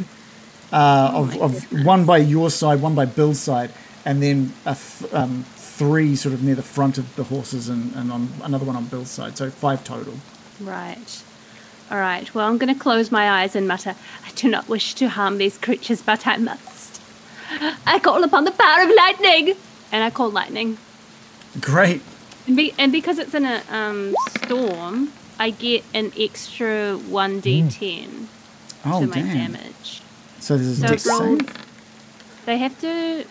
uh, of, of one by your side, one by Bill's side, and then a th- um, three sort of near the front of the horses, and, and on another one on Bill's side. So five total. Right. All right. Well, I'm going to close my eyes and mutter, I do not wish to harm these creatures, but I must. I call upon the power of lightning! And I call lightning. Great. And, be, and because it's in a um, storm, I get an extra 1d10 Oh to my damn. damage. So this is So a dex save. They have to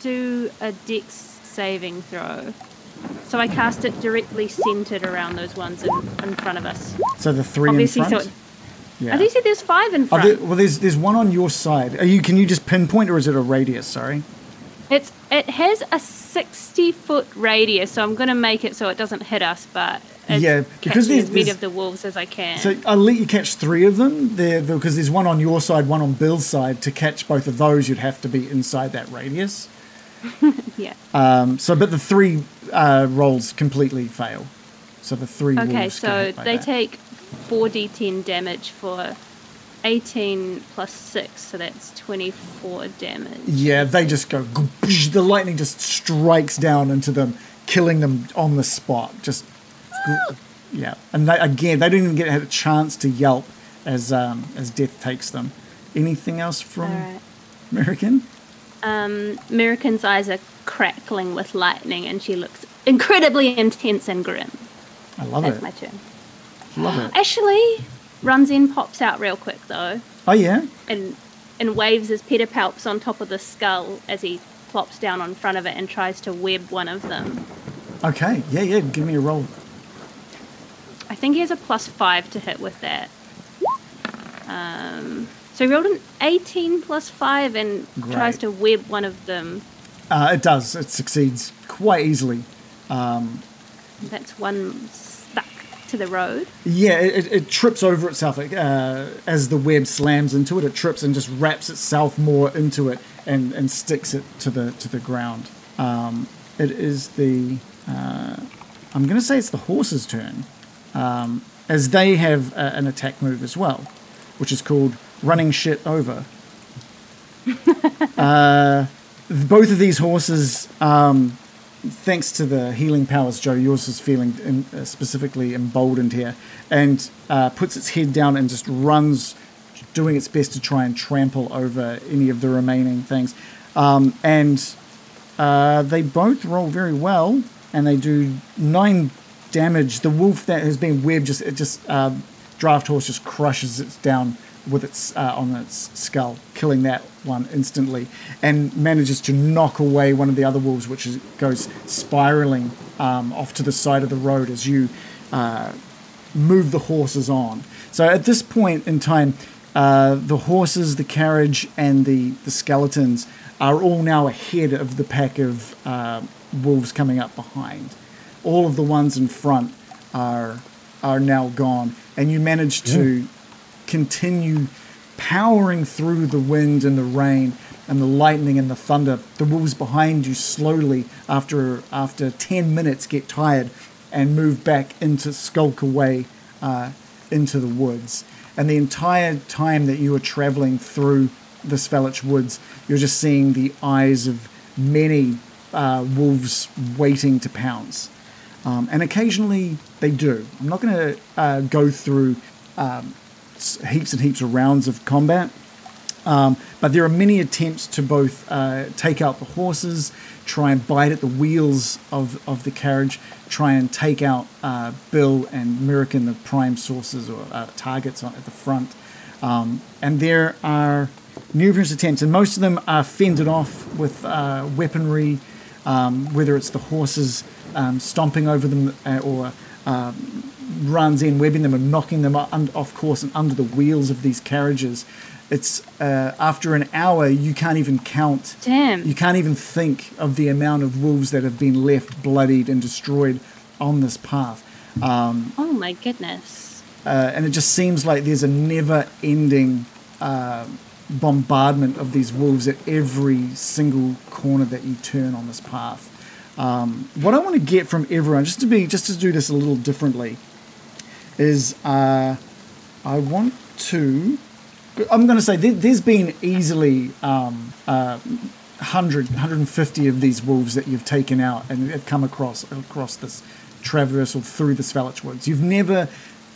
do a dex saving throw. So I cast it directly centered around those ones in, in front of us. So the three Obviously, in so front. it, yeah. I think there's five in front. there- well, there's there's one on your side. Are you? Can you just pinpoint, or is it a radius? Sorry. It's it has a sixty foot radius, so I'm gonna make it so it doesn't hit us, but Yeah, because there's- as many of the wolves as I can. So I'll let you catch three of them there because there's one on your side, one on Bill's side. To catch both of those, you'd have to be inside that radius. yeah. Um, so, but the three uh, rolls completely fail. So the three Okay, so they that. take 4d10 damage for 18 plus 6, so that's 24 damage. Yeah, they just go. The lightning just strikes down into them, killing them on the spot. Just yeah, and they, again, they don't even get a chance to yelp as um, as death takes them. Anything else from Alright. American? Um, American's eyes are crackling with lightning, and she looks incredibly intense and grim. I love That's it. That's my turn. Love it. Actually, runs in, pops out real quick though, Oh yeah. and and waves his pedipalps on top of the skull as he plops down on front of it and tries to web one of them. Okay. Yeah, yeah. Give me a roll. I think he has a plus five to hit with that. Um, so he rolled an 18 plus five and tries to web one of them. Uh, it does. It succeeds quite easily. That's one to the road. Yeah, it, it, trips over itself uh, as the web slams into it. It trips and just wraps itself more into it and, and sticks it to the to the ground. Um, it is the uh, I'm going to say it's the horse's turn, um, as they have uh, an attack move as well, which is called running shit over. uh, both of these horses um, thanks to the healing powers, Joe, yours is feeling in, uh, specifically emboldened here, and uh, puts its head down and just runs, doing its best to try and trample over any of the remaining things. Um, and uh, they both roll very well, and they do nine damage. The wolf that has been webbed just it just uh, draft horse just crushes it down with its uh, on its skull, killing that one instantly, and manages to knock away one of the other wolves, which is, goes spiraling um, off to the side of the road as you uh, move the horses on. So at this point in time, uh, the horses, the carriage, and the, the skeletons are all now ahead of the pack of uh, wolves coming up behind. All of the ones in front are are now gone, and you manage to continue powering through the wind and the rain and the lightning and the thunder. The wolves behind you slowly, after after ten minutes, get tired and move back into skulk away uh, into the woods. And the entire time that you are traveling through the Svalich woods, you're just seeing the eyes of many uh, wolves waiting to pounce. Um, and occasionally they do. I'm not going to uh, go through um, heaps and heaps of rounds of combat, um, but there are many attempts to both uh, take out the horses, try and bite at the wheels of, of the carriage, try and take out uh, Bill and Mirakin, the prime sources or uh, targets on, at the front. Um, and there are numerous attempts, and most of them are fended off with uh, weaponry, um, whether it's the horses um, stomping over them uh, or um, runs in, webbing them and knocking them off course and under the wheels of these carriages. It's uh, after an hour, you can't even count. Damn. You can't even think of the amount of wolves that have been left bloodied and destroyed on this path. Um, Oh my goodness. uh, and it just seems like there's a never ending uh, bombardment of these wolves at every single corner that you turn on this path. Um, what I want to get from everyone, just to be, just to do this a little differently, is uh, I want to. I'm going to say there, there's been easily um, uh, 100, 150 of these wolves that you've taken out and have come across across this traversal through the Svalich Woods. You've never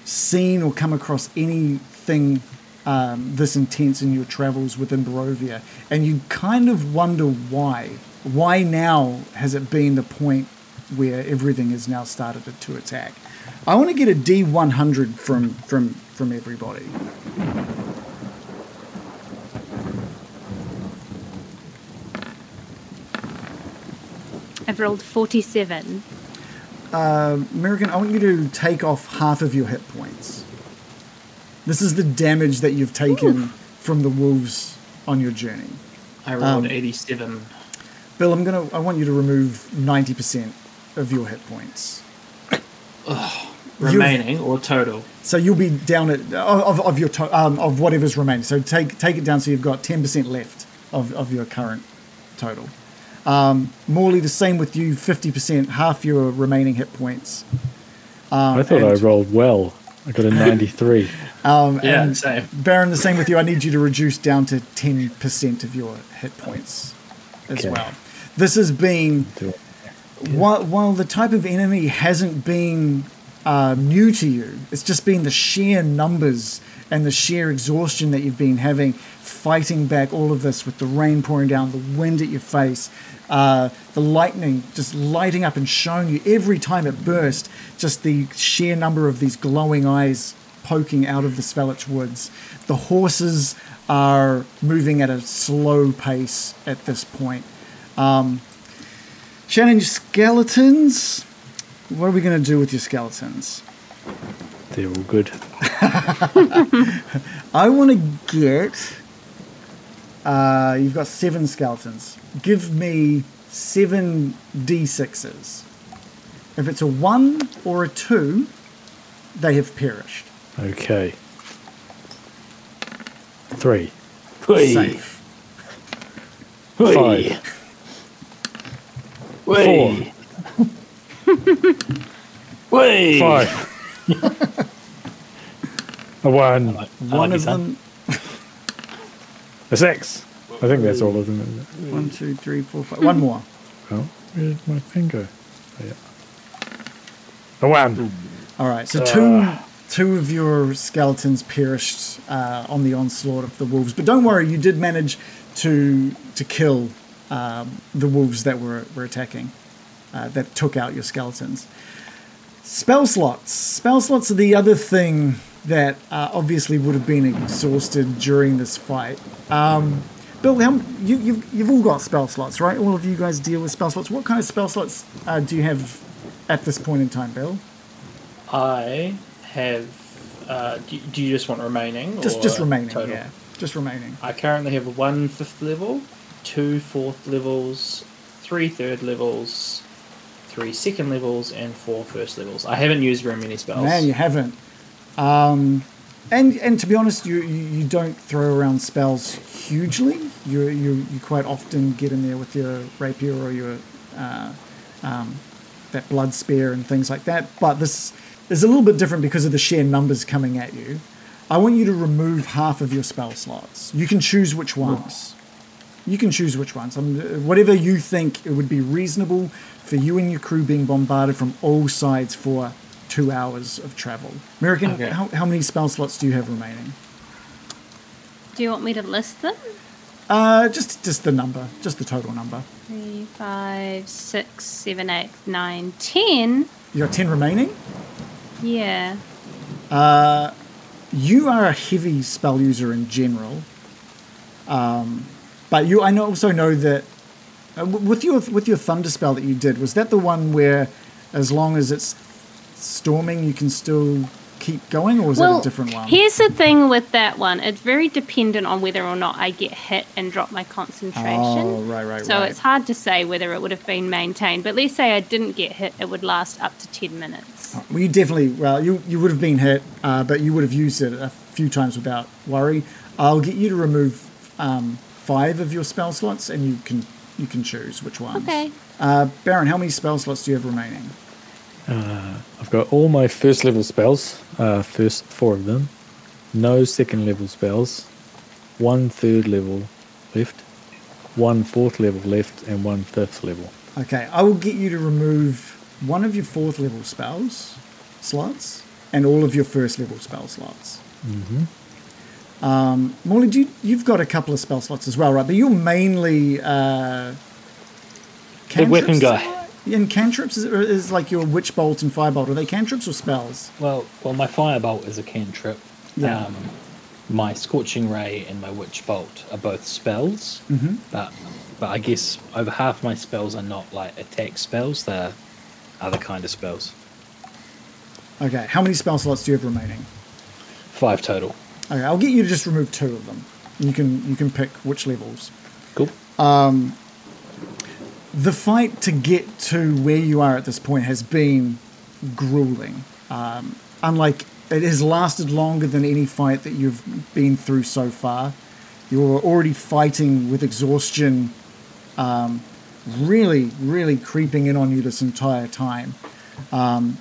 seen or come across anything um, this intense in your travels within Barovia, and you kind of wonder why. Why now has it been the point where everything has now started to attack? I want to get a D100 from from from everybody. I've rolled 47. American, I want you to take off half of your hit points. This is the damage that you've taken from the wolves on your journey. I rolled Um, 87. Bill, I'm gonna. I want you to remove ninety percent of your hit points. Remaining or total? So you'll be down at of, of your to, um, of whatever's remaining. So take take it down so you've got ten percent left of, of your current total. Um, Morley, the same with you. Fifty percent, half your remaining hit points. I thought I rolled well. I got a 93. Um, Yeah, and same. Baron, the same with you. I need you to reduce down to 10% of your hit points as Okay. well. This has been, Do while, while the type of enemy hasn't been uh, new to you, it's just been the sheer numbers and the sheer exhaustion that you've been having fighting back all of this with the rain pouring down, the wind at your face, uh, the lightning just lighting up and showing you every time it burst, just the sheer number of these glowing eyes poking out of the Svalich woods. The horses are moving at a slow pace at this point. Um, Shannon, skeletons. What are we going to do with your skeletons? They're all good. I want to get. Uh, you've got seven skeletons. Give me seven d6s. If it's a one or a two, they have perished. Okay. Three. Whey, Safe. whey, Five. whey, whey. Five. a one. One like of them. A six. I think that's all of them. Isn't it? One, two, three, four, five. One more. Oh, where did my finger? Oh, yeah. A one. All right. So two two of your skeletons perished uh, on the onslaught of the wolves, but don't worry, you did manage to to kill um, the wolves that were were attacking. Uh, that took out your skeletons. Spell slots. Spell slots are the other thing that uh, obviously would have been exhausted during this fight. Um, Bill, how, you, you've, you've all got spell slots, right? All of you guys deal with spell slots. What kind of spell slots uh, do you have at this point in time, Bill? I have. Uh, do, do you just want remaining? Just just remaining, total? yeah. Just remaining. I currently have one fifth level, two fourth levels, three third levels, three second levels, and four first levels. I haven't used very many spells. Man, you haven't. Um, and and to be honest, you, you don't throw around spells hugely. You you you quite often get in there with your rapier or your uh, um, that blood spear and things like that. But this is a little bit different because of the sheer numbers coming at you. I want you to remove half of your spell slots. You can choose which ones. You can choose which ones. Um, whatever you think it would be reasonable for you and your crew being bombarded from all sides for two hours of travel. American, Okay. how, how many spell slots do you have remaining? Do you want me to list them? Uh, just just the number, just the total number. Three, five, six, seven, eight, nine, ten. You got ten remaining. Yeah. You are a heavy spell user in general, um, but you I know, also know that uh, with your with your thunder spell that you did was that the one where as long as it's storming you can still keep going, or was that a different one? Here's the thing with that one. It's very dependent on whether or not I get hit and drop my concentration. Oh, right, right, So right. it's hard to say whether it would have been maintained. But let's say I didn't get hit, it would last up to 10 minutes. Well, you definitely, well, you, you would have been hit, uh, but you would have used it a few times without worry. I'll get you to remove um, five of your spell slots, and you can you can choose which ones. Okay. Uh, Baron, how many spell slots do you have remaining? I've got all my first level spells, uh, first four of them. No second level spells. One third level left. One fourth level left, and one fifth level. Okay, I will get you to remove one of your fourth level spells slots and all of your first level spell slots. Mm-hmm. Um, Morley, do you, you've got a couple of spell slots as well, right? But you're mainly uh, Big weapon cantrips, is guy. that right? And cantrips is, is like your witch bolt and firebolt. Are they cantrips or spells? Well, well, my firebolt is a cantrip. Yeah. Um, my scorching ray and my witch bolt are both spells, mm-hmm. but but I guess over half my spells are not like attack spells; they're other kind of spells. Okay, how many spell slots do you have remaining? Five total. Okay, I'll get you to just remove two of them. You can you can pick which levels. Cool. the fight to get to where you are at this point has been grueling. Um, unlike it has lasted longer than any fight that you've been through so far. You're already fighting with exhaustion, um, really, really creeping in on you this entire time. Um,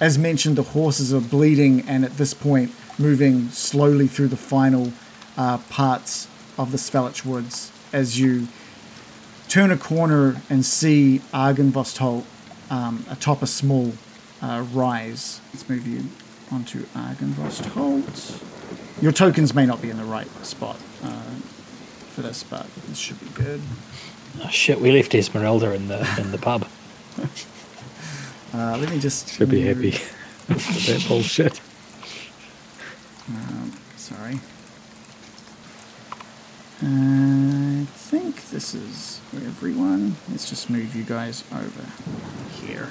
as mentioned, the horses are bleeding and at this point moving slowly through the final uh, parts of the Svalich Woods as you turn a corner and see Argynvostholt um, atop a small uh, rise. Let's move you onto Argynvostholt. Your tokens may not be in the right spot uh, for this, but this should be good. Oh, shit, we left Ezmerelda in the in the pub. Uh, let me just Should be happy that bullshit. Uh, sorry. Uh, I think this is everyone. Let's just move you guys over here.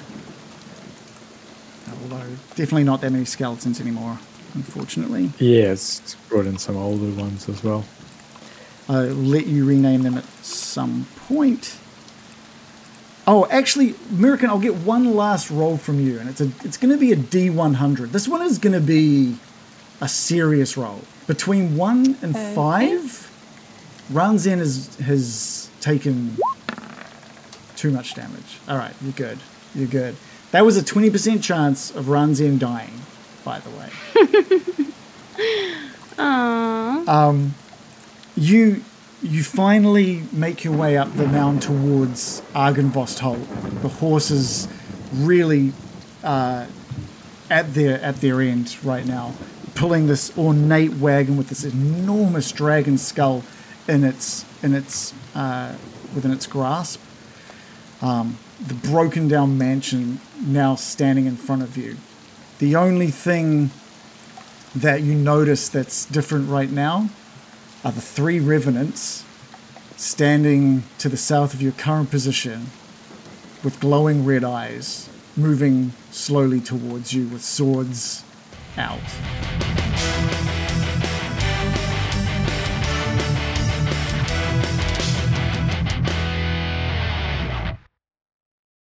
Although, definitely not that many skeletons anymore, unfortunately. Yeah, it's brought in some older ones as well. I'll let you rename them at some point. Oh, actually, American, I'll get one last roll from you, and it's a it's going to be a D100. This one is going to be a serious roll. Between one and five, Ranzin has has taken too much damage. All right, you're good. You're good. That was a 20% chance of Ranzin dying, by the way. Aww. Um, you you finally make your way up the mound towards Argynvostholt. The horses really uh, at their at their end right now, pulling this ornate wagon with this enormous dragon skull in its in its uh, within its grasp. Um, the broken down mansion now standing in front of you. The only thing that you notice that's different right now are the three revenants standing to the south of your current position with glowing red eyes, moving slowly towards you with swords out.